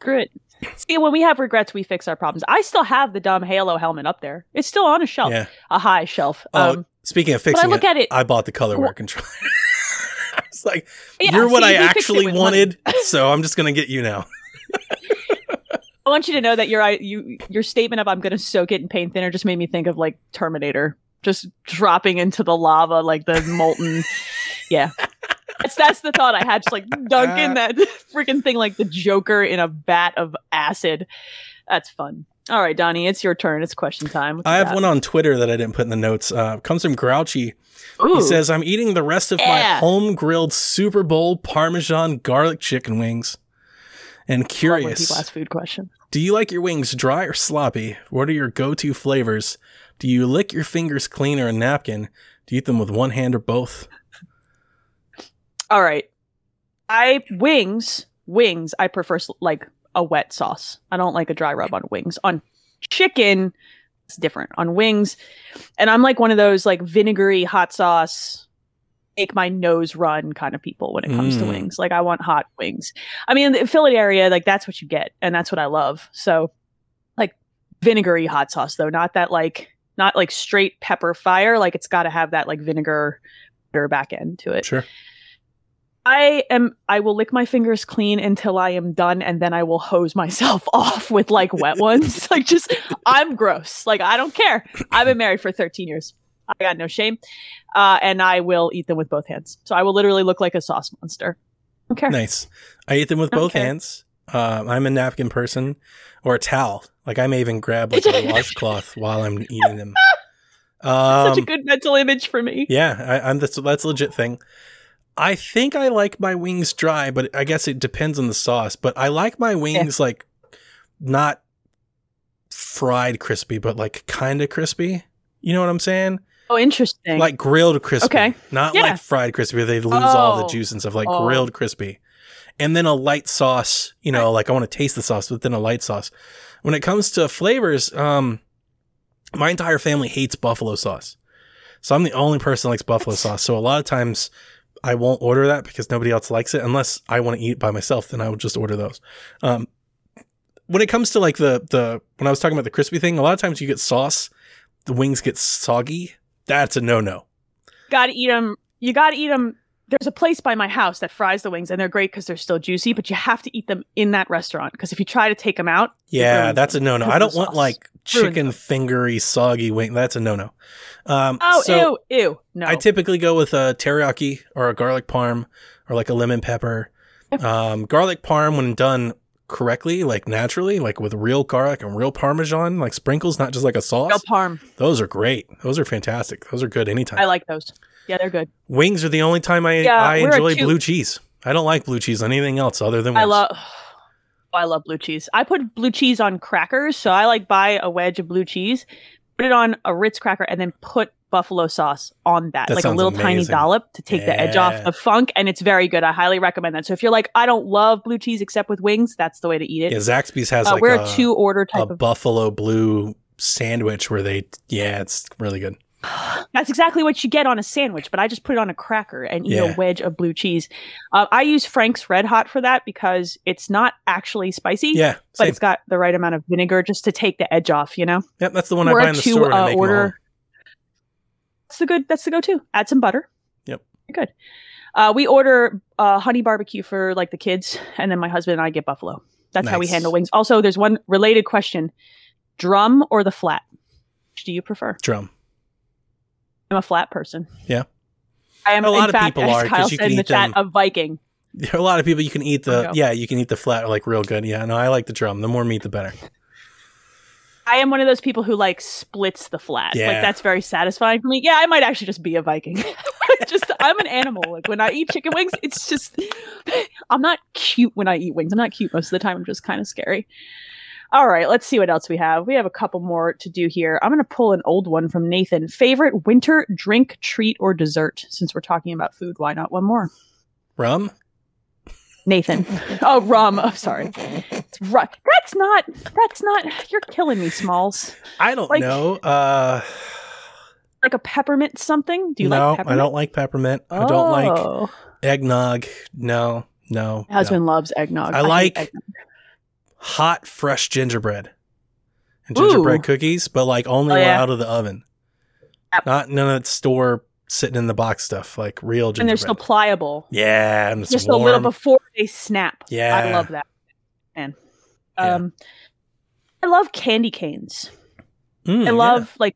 It. See, when we have regrets, we fix our problems. I still have the dumb Halo helmet up there. It's still on a shelf, Yeah. a high shelf. Oh, Um, speaking of but I fixing look it, at it. I bought the colorware Well- controller. it's like yeah, you're what see, I fix it actually wanted, so I'm just going to get you now. I want you to know that your I- you your statement of I'm going to soak it in paint thinner just made me think of like Terminator, just dropping into the lava like the molten. Yeah, that's that's the thought I had, just like dunking that freaking thing like the Joker in a vat of acid. That's fun. All right, Donnie, it's your turn. It's question time. What you I have got? one on Twitter that I didn't put in the notes. Uh, comes from Grouchy. Ooh, He says, I'm eating the rest of my home grilled Super Bowl Parmesan garlic chicken wings. And I love when people curious, Last food question. Do you like your wings dry or sloppy? What are your go-to flavors? Do you lick your fingers clean or a napkin? Do you eat them with one hand or both? All right. I wings, wings, I prefer like a wet sauce. I don't like a dry rub on wings. On chicken, it's different. On wings, and I'm like one of those like vinegary hot sauce make my nose run kind of people when it comes to Mm. wings. Like I want hot wings. I mean, the Philly area, like that's what you get, and that's what I love. So, like vinegary hot sauce though, not that like not like straight pepper fire. Like it's got to have that like vinegar back end to it. Sure. I am I will lick my fingers clean until I am done and then I will hose myself off with like wet ones. like just I'm gross. Like I don't care. I've been married for 13 years. I got no shame. Uh, and I will eat them with both hands. So I will literally look like a sauce monster. Okay. Nice. I eat them with both Okay. hands. Um, I'm a napkin person or a towel. Like I may even grab like a washcloth while I'm eating them. Um, Such a good mental image for me. Yeah, I, I'm that's that's a legit thing. I think I like my wings dry, but I guess it depends on the sauce. But I like my wings like not fried crispy, but like kind of crispy. You know what I'm saying? Oh, interesting. Like grilled crispy. Okay. Not Yeah. like fried crispy where they lose all the Oh. juice and stuff. Like Oh. grilled crispy. And then a light sauce, you know, like I want to taste the sauce, but then a light sauce. When it comes to flavors, um, my entire family hates buffalo sauce. So I'm the only person that likes buffalo sauce. So a lot of times I won't order that because nobody else likes it unless I want to eat by myself, then I would just order those. Um, when it comes to like the the when I was talking about the crispy thing, a lot of times you get sauce, the wings get soggy. That's a no-no. gotta eat them. You gotta eat them. There's a place by my house that fries the wings, and they're great because they're still juicy. But you have to eat them in that restaurant because if you try to take them out, Yeah, that's a no no. I don't want sauce. like chicken fingery soggy wing. That's a no no. Um, Oh, so ew, ew. No. I typically go with a teriyaki or a garlic parm or like a lemon pepper. Um, garlic parm when done correctly, like naturally, like with real garlic and real parmesan, like sprinkles, not just like a sauce. Real parm. Those are great. Those are fantastic. Those are good anytime. I like those. Yeah, they're good. Wings are the only time I Yeah, I enjoy blue cheese. I don't like blue cheese on anything else other than wings. I love. I love blue cheese. I put blue cheese on crackers, so I like buy a wedge of blue cheese, put it on a Ritz cracker, and then put buffalo sauce on that, That like a little tiny dollop to take the edge off Yeah. the funk, and it's very good. I highly recommend that. So if you're like, I don't love blue cheese except with wings, that's the way to eat it. yeah, Zaxby's has Uh, like we're a, a two order a type of. buffalo blue sandwich where they yeah, it's really good. That's exactly what you get on a sandwich, but I just put it on a cracker and eat Yeah. a wedge of blue cheese. Uh, I use Frank's Red Hot for that because it's not actually spicy, Yeah, but it's got the right amount of vinegar just to take the edge off. You know. Yep, that's the one I We're buy in the store to uh, make order- That's the good. That's the go-to. Add some butter. Yep. Good. Uh, we order uh, honey barbecue for like the kids, and then my husband and I get buffalo. That's how we handle wings. Also, there's one related question: drum or the flat? Which do you prefer? Drum. I'm a flat person. Yeah. I am. A lot of fact, people are, Kyle you said can the eat chat, them- a Viking. There are a lot of people you can eat the yeah, you can eat the flat like real good. Yeah, no, I like the drum. The more meat the better. I am one of those people who like splits the flat. Yeah. Like that's very satisfying for me. Yeah, I might actually just be a Viking. just I'm an animal. Like when I eat chicken wings, it's just I'm not cute when I eat wings. I'm not cute most of the time. I'm just kind of scary. All right, let's see what else we have. We have a couple more to do here. I'm going to pull an old one from Nathan. Favorite winter drink, treat, or dessert? Since we're talking about food, why not one more? Rum? Nathan. Oh, rum. Oh, sorry. It's ru- That's not. That's not. You're killing me, Smalls. I don't Like- know. Uh Like a peppermint something? Do you no, like peppermint? I don't like peppermint. I don't like Oh. eggnog. No, no. My husband loves eggnog. I hate like- eggnog. Hot fresh gingerbread. And gingerbread Ooh. cookies, but like only Oh, yeah. out of the oven. Yep. Not none of that store sitting in the box stuff, like real gingerbread. and they're still pliable. yeah, and Just warm. a little before they snap. Yeah, I love that. Man. Yeah. Um I love candy canes. Mm, I yeah. love like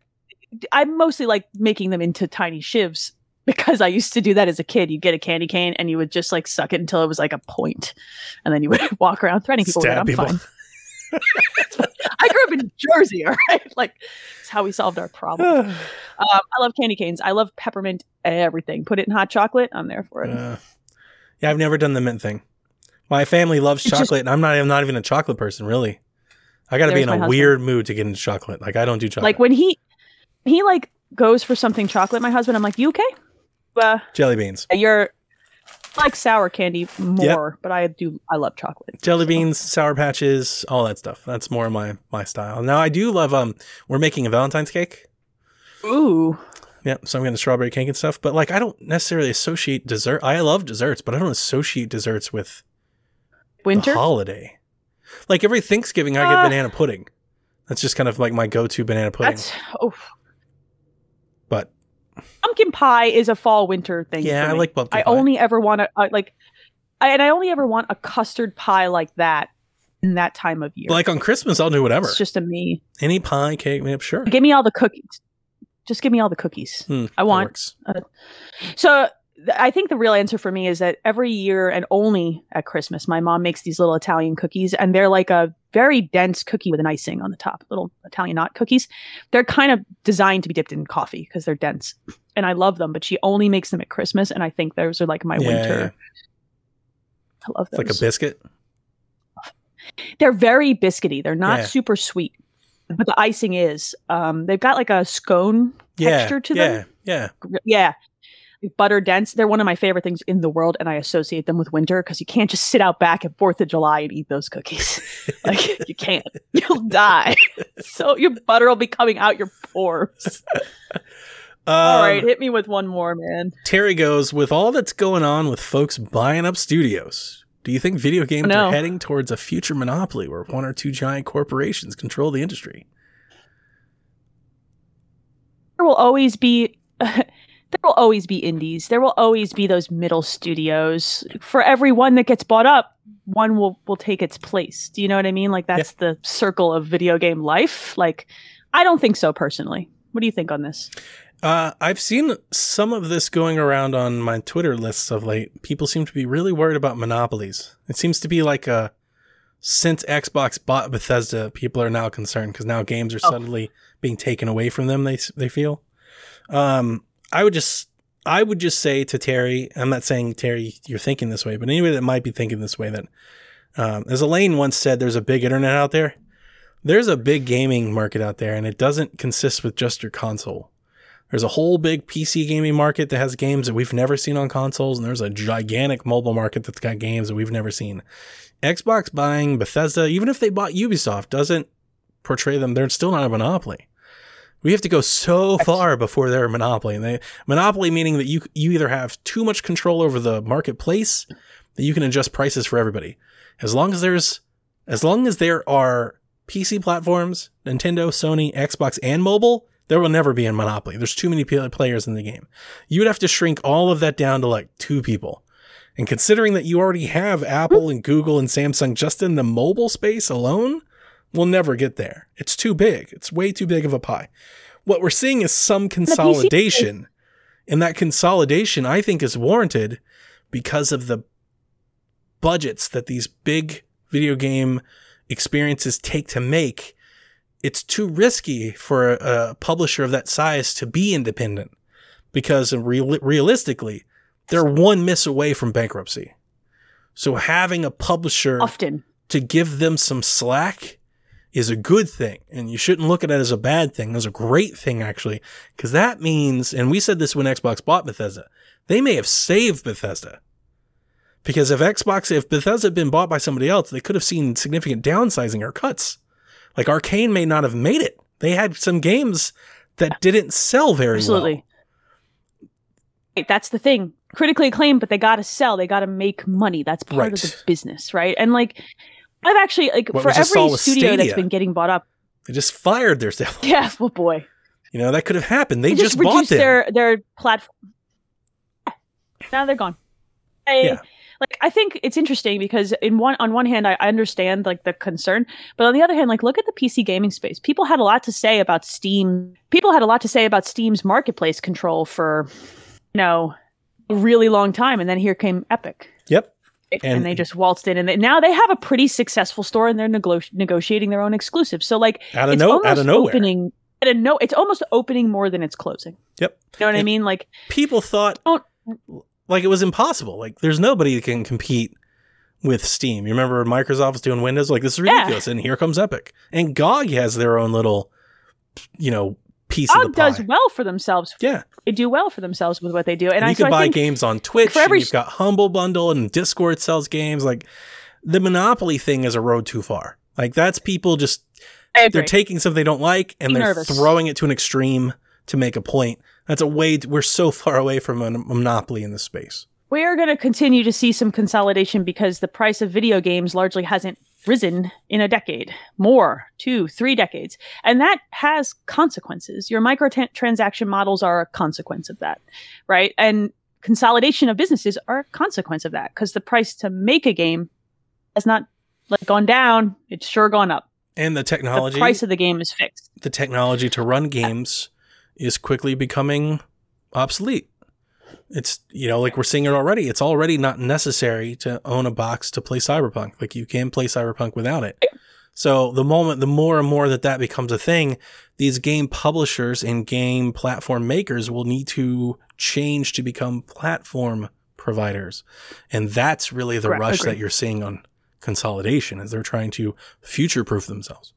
I mostly like making them into tiny shivs because I used to do that as a kid. You'd get a candy cane and you would just like suck it until it was like a point, and then you would walk around threatening people Stab with it. I'm people. fine. I grew up in Jersey, all right. Like it's how we solved our problem. Um, I love candy canes. I love peppermint everything. Put it in hot chocolate. I'm there for it. Uh, yeah, I've never done the mint thing. My family loves It's just- chocolate, and I'm not. I'm not even a chocolate person, really. I got to be in a husband. weird mood to get into chocolate. Like I don't do chocolate. Like when he he like goes for something chocolate, my husband, I'm like, you okay? Uh, jelly beans, you're I like sour candy more, but I do I love chocolate. jelly beans, sour patches, all that stuff. That's more my my style. Now I do love. Um, we're making a Valentine's cake. Ooh, Yeah, so I'm getting strawberry cake and stuff. But like, I don't necessarily associate dessert. I love desserts, but I don't associate desserts with winter. holiday. Like every Thanksgiving, I get Uh, banana pudding. That's just kind of like my go-to banana pudding. That's oh, pumpkin pie is a fall winter thing. yeah, for I like pumpkin I pie. only ever want to uh, like, I, and I only ever want a custard pie like that in that time of year. like on Christmas, I'll do whatever. it's just a me. Any pie, cake, man, sure. Give me all the cookies. Just give me all the cookies. Hmm, I want works. So I think the real answer for me is that every year and only at Christmas, my mom makes these little Italian cookies, and they're like a very dense cookie with an icing on the top, little Italian knot cookies. They're kind of designed to be dipped in coffee because they're dense, and I love them. But she only makes them at Christmas, and I think those are like my Yeah, winter. I love It's those. like a biscuit. they're very biscuity. They're not Yeah. super sweet, but the icing is. Um, they've got like a scone Yeah, texture to them. yeah, yeah. Yeah. Butter dense. They're one of my favorite things in the world, and I associate them with winter because you can't just sit out back at Fourth of July and eat those cookies. like you can't. You'll die. so your butter will be coming out your pores. All Um, right, hit me with one more, man. Terry goes with all that's going on with folks buying up studios. Do you think video games are heading towards a future monopoly where one or two giant corporations control the industry? There will always be. There will always be indies. There will always be those middle studios. For every one that gets bought up, one will will take its place. Do you know what I mean? Like that's the circle of video game life. Like I don't think so personally. What do you think on this? Uh, I've seen some of this going around on my Twitter lists of late. People seem to be really worried about monopolies. It seems to be like a since Xbox bought Bethesda, people are now concerned because now games are Oh. suddenly being taken away from them. They they feel. Um, I would just I would just say to Terry, I'm not saying Terry you're thinking this way, but anybody that might be thinking this way that, um, as Elaine once said, there's a big internet out there. There's a big gaming market out there, and it doesn't consist with just your console. There's a whole big PC gaming market that has games that we've never seen on consoles, and there's a gigantic mobile market that's got games that we've never seen. Xbox buying Bethesda, even if they bought Ubisoft, doesn't portray them. They're still not a monopoly. We have to go so far before they're a monopoly. And they monopoly meaning that you you either have too much control over the marketplace that you can adjust prices for everybody. As long as there's as long as there are PC platforms, Nintendo, Sony, Xbox, and mobile, there will never be a monopoly. There's too many players in the game. You would have to shrink all of that down to like two people. And considering that you already have Apple hmm. and Google and Samsung just in the mobile space alone, we'll never get there. It's too big. It's way too big of a pie. What we're seeing is some consolidation. And that consolidation, I think, is warranted because of the budgets that these big video game experiences take to make. It's too risky for a, publisher of that size to be independent because real, realistically, they're one miss away from bankruptcy. So having a publisher Often. to give them some slack is a good thing. And you shouldn't look at it as a bad thing. It's a great thing, actually, because that means, and we said this when Xbox bought Bethesda, they may have saved Bethesda. Because if Xbox, if Bethesda had been bought by somebody else, they could have seen significant downsizing or cuts. Like Arcane may not have made it. They had some games that didn't sell very well. Absolutely. Right, that's the thing. Critically acclaimed, but they got to sell. They got to make money. That's part of the business, right? And like, I've actually like What for we just saw every studio that's been getting bought up. They just fired their staff. Yeah, well, boy, You know, that could have happened. They, they, just, just, bought them. their their platform. Now they're gone. I, Yeah. Like I think it's interesting because in one on one hand I, I understand like the concern, but on the other hand, like look at the PC gaming space. People had a lot to say about Steam. People had a lot to say about Steam's marketplace control for, you know, a really long time, and then here came Epic. Yep. And, And- they just waltzed in, and they, now they have a pretty successful store, and they're nego- negotiating their own exclusives. So, like, Out of it's no, almost out of nowhere. opening. Out of no, it's almost opening more than it's closing. Yep. You know what I mean? Like, people thought like it was impossible. Like there's nobody that can compete with Steam. You remember Microsoft was doing Windows? Like, this is Yeah. ridiculous. And here comes Epic. And GOG has their own little, you know, piece of the pie. does well for themselves. yeah. They do well for themselves with what they do. And And I, you so can I buy games on Twitch. for every and you've got Humble Bundle and Discord sells games. Like, the monopoly thing is a road too far. Like, that's people just they're taking something they don't like and Be they're nervous. throwing it to an extreme to make a point. That's a way we're so far away from a monopoly in this space. we are going to continue to see some consolidation because the price of video games largely hasn't risen in a decade, more, two, three decades. And that has consequences. Your microtransaction models are a consequence of that, right? And consolidation of businesses are a consequence of that because the price to make a game has not like gone down, it's sure gone up. And the technology The price of the game is fixed. the technology to run games is quickly becoming obsolete. It's you know like we're seeing it already. It's already not necessary to own a box to play Cyberpunk. Like you can play Cyberpunk without it. So the moment, the more and more that that becomes a thing, these game publishers and game platform makers will need to change to become platform providers, and that's really the rush Agreed. that you're seeing on consolidation as they're trying to future proof themselves.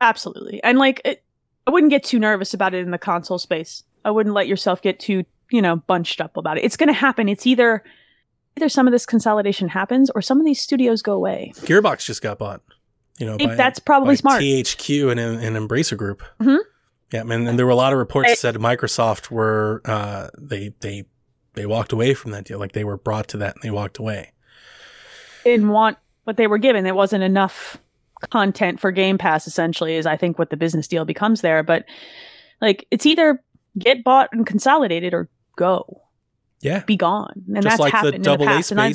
Absolutely. And like, it, I wouldn't get too nervous about it in the console space. I wouldn't let yourself get too, you know, bunched up about it. It's going to happen. It's either either some of this consolidation happens or some of these studios go away. Gearbox just got bought. You know, by- that's probably by smart. THQ and and Embracer Group. Mhm. Yeah, and, and there were a lot of reports I- that said Microsoft were uh, they they they walked away from that deal. Like they were brought to that and they walked away. They didn't want what they were given. There wasn't enough content for Game Pass, essentially, is I think what the business deal becomes there. But like, it's either get bought and consolidated or go, Yeah, be gone. And Just that's like the happened in the double A past. And I,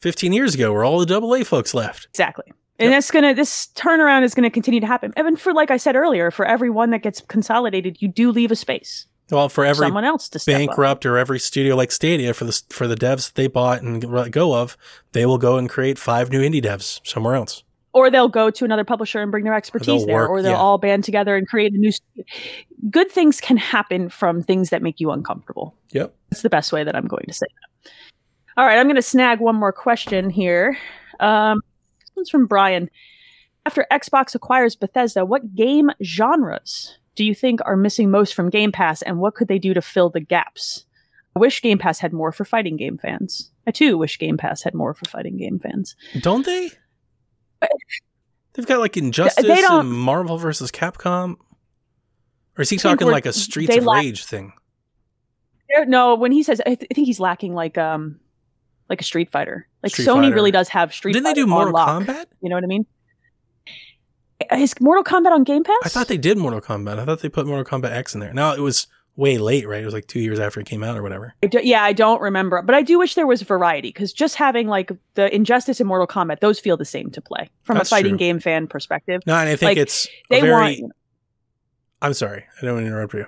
fifteen years ago, where all the double A folks left. Exactly. And Yep. that's gonna this turnaround is gonna continue to happen. Even for like I said earlier, for every one that gets consolidated, you do leave a space. Well, for every someone else to step up. bankrupt or every studio like Stadia for the for the devs that they bought and let go of, they will go and create five new indie devs somewhere else. Or they'll go to another publisher and bring their expertise they'll there, work- or they'll yeah. all band together and create a new. st- Good things can happen from things that make you uncomfortable. Yep. That's the best way that I'm going to say that. All right, I'm going to snag one more question here. Um, this one's from Brian. After Xbox acquires Bethesda, what game genres do you think are missing most from Game Pass, and what could they do to fill the gaps? I wish Game Pass had more for fighting game fans. I too wish Game Pass had more for fighting game fans. Don't they? They've got like Injustice don't- and Marvel versus Capcom. Or is he talking like a Streets of lack- Rage thing? No, when he says, I, th- I think he's lacking like um, like a Street Fighter. Like Street Sony Fighter. really does have Street. Didn't they do Mortal lock. Kombat? You know what I mean? Is Mortal Kombat on Game Pass? I thought they did Mortal Kombat. I thought they put Mortal Kombat X in there. Now it was way late, right? It was like two years after it came out or whatever. I do- yeah, I don't remember, but I do wish there was variety because just having like the Injustice and Mortal Kombat, those feel the same to play from That's a fighting true. game fan perspective. No, and I think Like, it's They very. want. I'm sorry, I don't want to interrupt you.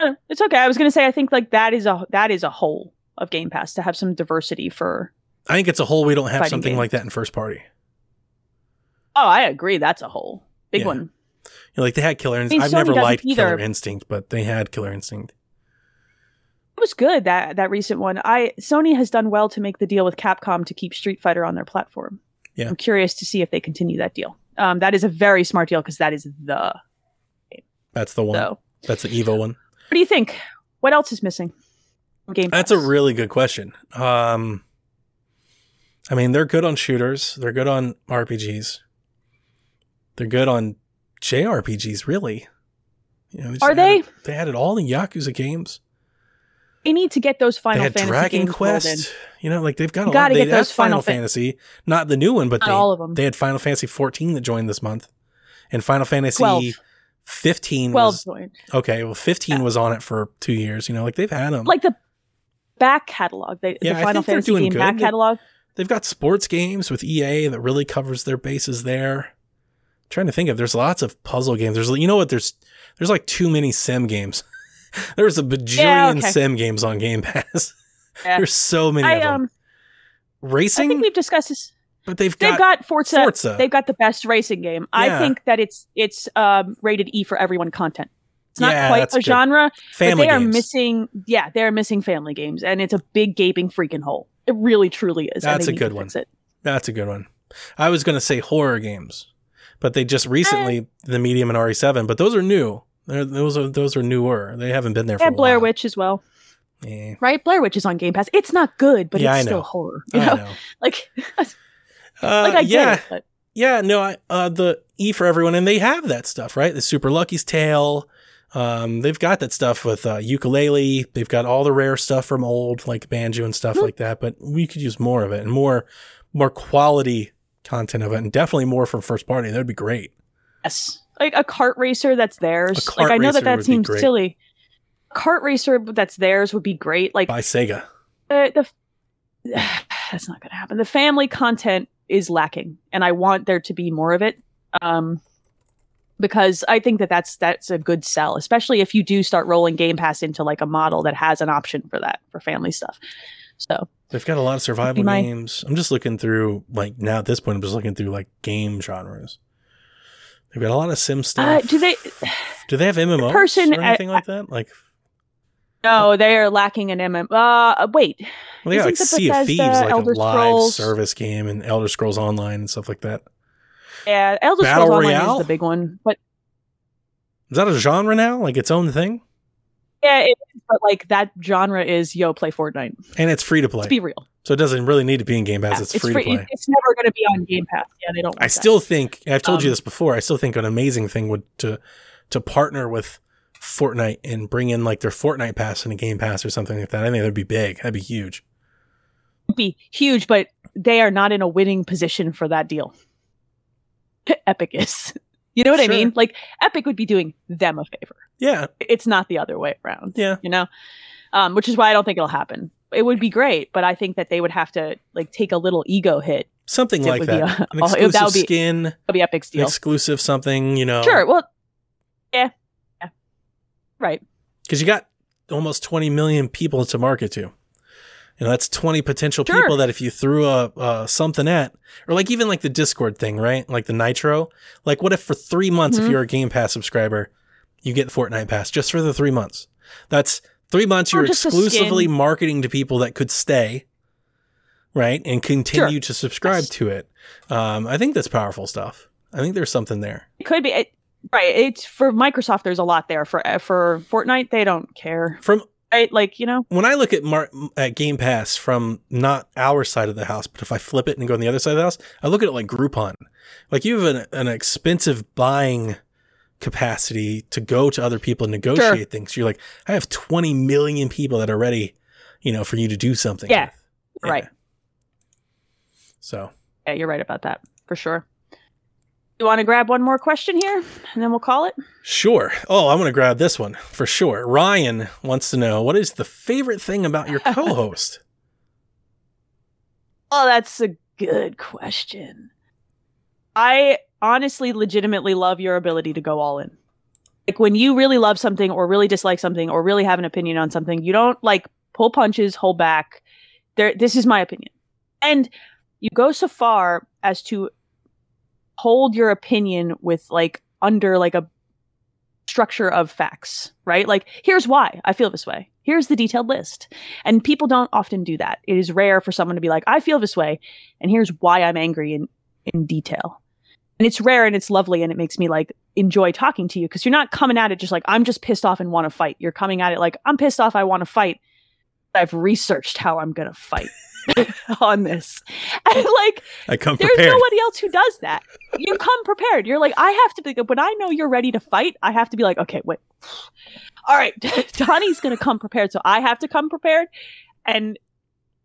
Uh, It's okay. I was going to say I think like that is a that is a whole of Game Pass to have some diversity for. I think it's a whole we don't have something like that in first party. Oh, I agree. That's a whole big Yeah. one. You know, like they had Killer Instinct. mean, I've never liked Killer. Instinct, but they had Killer Instinct. It was good that that recent one. I Sony has done well to make the deal with Capcom to keep Street Fighter on their platform. Yeah. I'm curious to see if they continue that deal. Um, that is a very smart deal because that is the That's the one. so. That's the Evo one. What do you think? What else is missing? from Game That's a really good question. Um, I mean, they're good on shooters. They're good on RPGs. They're good on JRPGs, really. You know, just Are they? They added all the Yakuza games. They need to get those Final they had Fantasy Dragon games in. Quest. You know, like they've got You a gotta lot. They get had those Final Final Fan- Fantasy, not the new one, but they all of them. they had Final Fantasy 14 that joined this month, and Final Fantasy 12. 15 Twelve was joined. okay. Well, 15 was on it for two years. You know, like they've had them. Like the back catalog. They, Yeah, the I Final think they're doing good. back They- catalog. They've got sports games with EA that really covers their bases there. Trying to think of there's lots of puzzle games. There's you know what there's there's like too many sim games. there's a bajillion Yeah, okay. sim games on Game Pass. Yeah. there's so many I of them. um I Racing, think we've discussed this. but they've They've got, got Forza. Forza. They've got the best racing game. I think that it's it's um, rated E for everyone content. It's not Yeah, quite a good. genre, family but they are missing. Yeah, they're missing family games, and it's a big gaping freaking hole. It really, truly is. That's a good one. That's a good one. I was going to say horror games, but they just recently Eh. the medium and RE7, but those are new. They're, those are those are newer. They haven't been there for Blair while. Witch as well, Eh, right? Blair Witch is on Game Pass. It's not good, but Yeah, it's still horror. You I know, know. like Uh, like I get yeah, it, but yeah. No, I, uh, the E for everyone, and they have that stuff, right? The Super Lucky's Tale. Um, they've got that stuff with uh, Yooka-Laylee. They've got all the rare stuff from old, like banjo and stuff Mhm. like that. But we could use more of it and more, more quality content of it, and definitely more from first party. That'd be great. yes, like a kart racer that's theirs. A kart like I know that that seems silly. A kart racer that's theirs would be great. Like By Sega. uh, the that's not going to happen. The family content is lacking, and I want there to be more of it. Um, because I think that that's that's a good sell, especially if you do start rolling Game Pass into like a model that has an option for that for family stuff. So They've got a lot of survival my- games. I'm just looking through, like, now at this point, I'm just looking through, like, game genres. They've got a lot of sim stuff. uh, do they? Do they have MMOs person or anything like that? Like, No, they are lacking an MM. Uh, wait, well, they got like the Sea of Thieves, like Elder a live Scrolls- service game, and Elder Scrolls Online and stuff like that. yeah, Elder Battle Scrolls Online is the big one, but Is that a genre now? Like its own thing? yeah, it, but like that genre is yo play Fortnite. And it's free to play. Let's be real. so it doesn't really need to be in Game Pass. Yeah, it's, free, to play. It's never going to be on Game Pass. Yeah, they don't. I want that. still think I've told you Um, this before. I still think an amazing thing would to to partner with Fortnite and bring in like their Fortnite pass and a Game Pass or something like that. I think that'd be big. That'd be huge. be huge, but they are not in a winning position for that deal. Epic is. You know what Sure. I mean? Like Epic would be doing them a favor. Yeah, It's not the other way around. yeah. You know, um, which is why I don't think it'll happen. It would be great, but I think that they would have to like take a little ego hit. Something like would that. a- An oh, that exclusive would be- skin, That'll be Epic's deal. exclusive something, you know. Sure. Well, yeah, yeah, right. because you got almost 20 million people to market to. You know, that's 20 potential Sure. people that if you threw a uh, something at, or like even like the Discord thing, right? Like the Nitro. Like, what if for three months, if Mhm. you're a Game Pass subscriber, you get Fortnite Pass just for the three months? That's three months you're exclusively marketing to people that could stay, right? And continue Sure. to subscribe Yes. to it. Um, I think that's powerful stuff. I think there's something there. It could be it, right. It's for Microsoft. There's a lot there for for Fortnite. They don't care, From right? Like you know, when I look at Mar- at Game Pass from not our side of the house, but if I flip it and go on the other side of the house, I look at it like Groupon. Like you have an, an expensive buying capacity to go to other people and negotiate things. You're like, I have 20 million people that are ready, you know, for you to do something. Yeah. with. Right. So yeah, you're right about that for sure. You want to grab one more question here, and then we'll call it. sure. Oh, I'm going to grab this one for sure. Ryan wants to know what is the favorite thing about your co-host? Oh, that's a good question. I honestly, legitimately love your ability to go all in. Like when you really love something or really dislike something or really have an opinion on something, you don't like pull punches, hold back. There, this is my opinion. And you go so far as to hold your opinion with like under like a structure of facts, right? Like, here's why I feel this way. Here's the detailed list. And people don't often do that. It is rare for someone to be like, I feel this way, and here's why I'm angry in, in detail. And it's rare and it's lovely, and it makes me like enjoy talking to you because you're not coming at it just like, I'm just pissed off and want to fight. You're coming at it like, I'm pissed off, I want to fight. I've researched how I'm going to fight on this. And like, I come there's nobody else who does that. You come prepared. You're like, I have to be when I know you're ready to fight, I have to be like, okay, wait. All right, Donnie's gonna come prepared, so I have to come prepared. And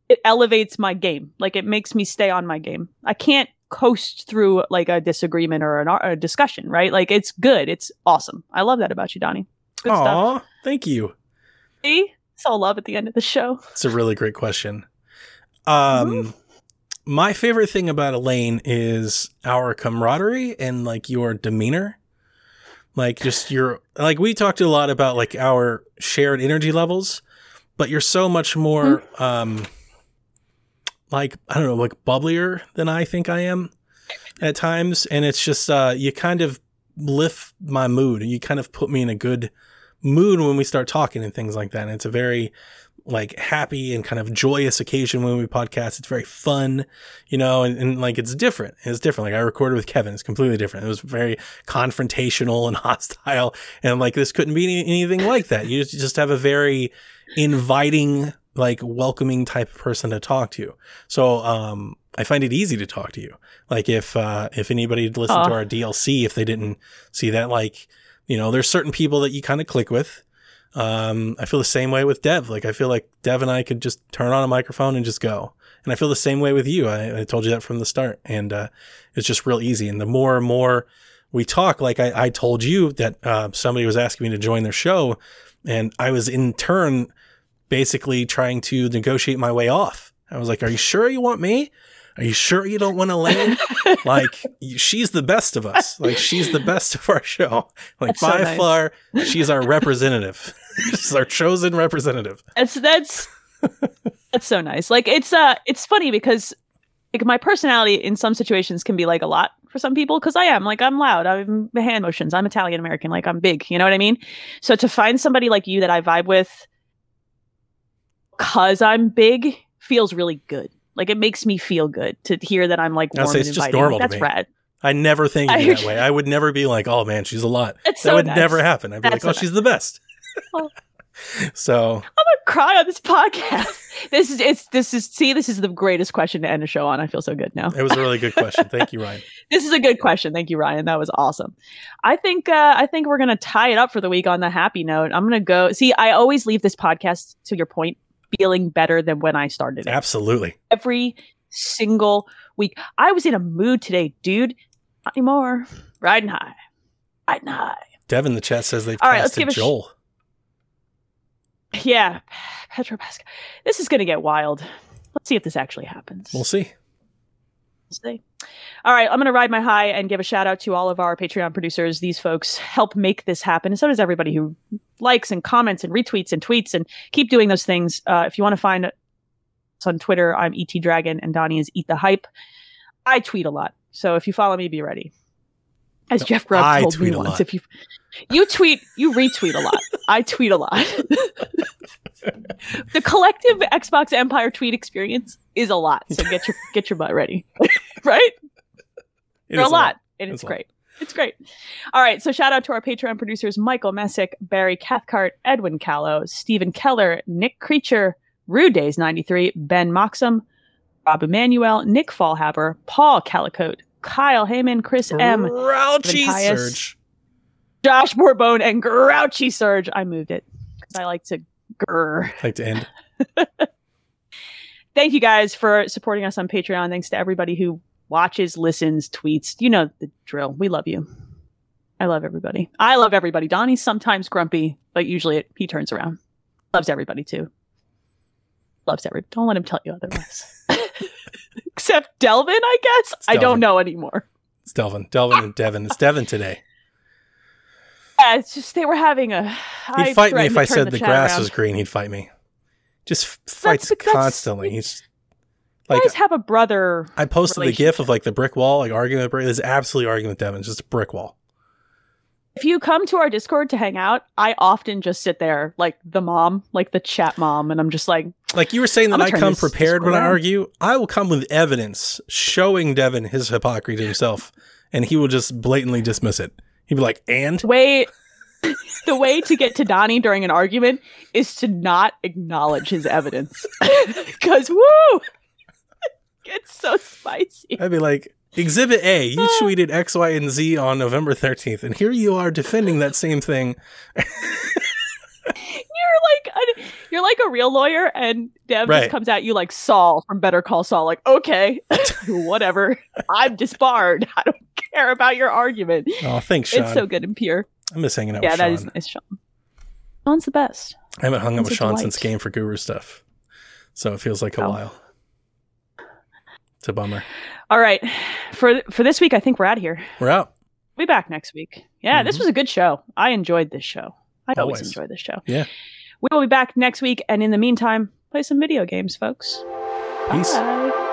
it elevates my game. Like it makes me stay on my game. I can't coast through like a disagreement or an, a discussion, right? Like it's good. It's awesome. I love that about you, Donnie. Good stuff. Aw, thank you. See? It's all love at the end of the show. It's a really great question. Um, my favorite thing about Elaine is our camaraderie and like your demeanor. Like just your like we talked a lot about like our shared energy levels, but you're so much more Mm-hmm. um like I don't know, like bubblier than I think I am at times and it's just uh you kind of lift my mood and you kind of put me in a good mood when we start talking and things like that. And it's a very like happy and kind of joyous occasion when we podcast. It's very fun, you know, and, and like it's different. It's different. Like I recorded with Kevin, it's completely different. It was very confrontational and hostile, and like this couldn't be any, anything like that. You just have a very inviting, like welcoming type of person to talk to. So, um, I find it easy to talk to you. Like if uh, if anybody listened to our DLC, if they didn't see that, like you know, there's certain people that you kind of click with. Um, I feel the same way with Dev. Like I feel like Dev and I could just turn on a microphone and just go. And I feel the same way with you. I, I told you that from the start, and uh, it's just real easy. And the more and more we talk, like I, I told you that uh, somebody was asking me to join their show, and I was in turn basically trying to negotiate my way off. I was like, "Are you sure you want me? Are you sure you don't want Elaine? like, she's the best of us. Like, she's the best of our show. Like, That's so by nice. far, she's our representative. she's our chosen representative. That's that's that's so nice. Like it's uh it's funny because like my personality in some situations can be like a lot for some people because I am like I'm loud. I'm hand motions. I'm Italian American. Like I'm big. You know what I mean? So to find somebody like you that I vibe with because I'm big feels really good. Like it makes me feel good to hear that I'm like I'll warm say and it's just normal Like, that's rad. I never think of that way. I would never be like, oh man, she's a lot. It's that so would nice. never happen. I'd be That's like, oh, so she's the best. Well- so I'm gonna cry on this podcast. this is it's this is see this is the greatest question to end a show on. I feel so good now. it was a really good question. Thank you, Ryan. This is a good question. Thank you, Ryan. That was awesome. I think uh, I think we're gonna tie it up for the week on the happy note. I'm gonna go. See, I always leave this podcast to your point feeling better than when I started it. Absolutely. Every single week, I was in a mood today, dude. Not anymore. Riding high, riding high. Devin the chat says they've All right, let's give a sh- Joel. Yeah, Pedro Pascal. This is gonna get wild. Let's see if this actually happens. we'll see. Wednesday. All right, I'm going to ride my high and give a shout out to all of our Patreon producers. These folks help make this happen, and so does everybody who likes and comments and retweets and tweets and keep doing those things. Uh, if you want to find us on Twitter, I'm ET Dragon and Donnie is Eat the Hype. I tweet a lot, so if you follow me, be ready. As Jeff Grubb I told me once, lot. if you you tweet, you retweet a lot. I tweet a lot. the collective Xbox Empire tweet experience is a lot, so get your get your butt ready, right? It for a lot, and It's it's great. It's great. All right, so shout out to our Patreon producers: Michael Messick, Barry Cathcart, Edwin Callow, Stephen Keller, Nick Creature, Rude Days ninety three, Ben Moxham, Rob Emanuel, Nick Fallhaber, Paul Calicote, Kyle Heyman, Chris M, Grouchy. Surge. Josh Bourbon, and Grouchy Surge. I moved it because I like to grr. Like to end. Thank you guys for supporting us on Patreon. Thanks to everybody who watches, listens, tweets. You know the drill. We love you. I love everybody. I love everybody. Donnie's sometimes grumpy, but usually it, he turns around. Loves everybody too. Loves every. Don't let him tell you otherwise. Except Delvin, I guess. I don't know anymore. It's Delvin. Delvin and Devin. It's Devin today. Yeah, it's just they were having a. He'd fight me if I said the chat grass around. was green. He'd fight me. Just f- fights constantly. He's like guys have a brother. I posted the gif of like the brick wall, like arguing with brick. There's absolutely arguing with Devin. It's just a brick wall. If you come to our Discord to hang out, I often just sit there like the mom, like the chat mom, and I'm just like, Like you were saying that I come prepared when I argue. I will come with evidence showing Devin his hypocrisy to himself, and he will just blatantly dismiss it. He'd be like, "And wait. the way to get to Donnie during an argument is to not acknowledge his evidence. Because woo! It's so spicy. I'd be like, Exhibit A, you tweeted X, Y, and Z on November 13th, and here you are defending that same thing. You're like a, you're like a real lawyer, and Dev Right. just comes at you like Saul from Better Call Saul. Like, okay, whatever. I'm disbarred. I don't care about your argument. Oh, thanks, Sean. It's so good and pure. I miss hanging out yeah, with that Sean. is nice, Sean. Sean's the best. I haven't hung out with Sean delight. since Game for Guru stuff, so it feels like a Oh. while. It's a bummer. All right, for for this week, I think we're out of here. We're out. We'll be back next week. Yeah, this Mhm. was a good show. I enjoyed this show. I always, Always. enjoy this show. Yeah. We will be back next week, and in the meantime, play some video games, folks. Peace. Bye.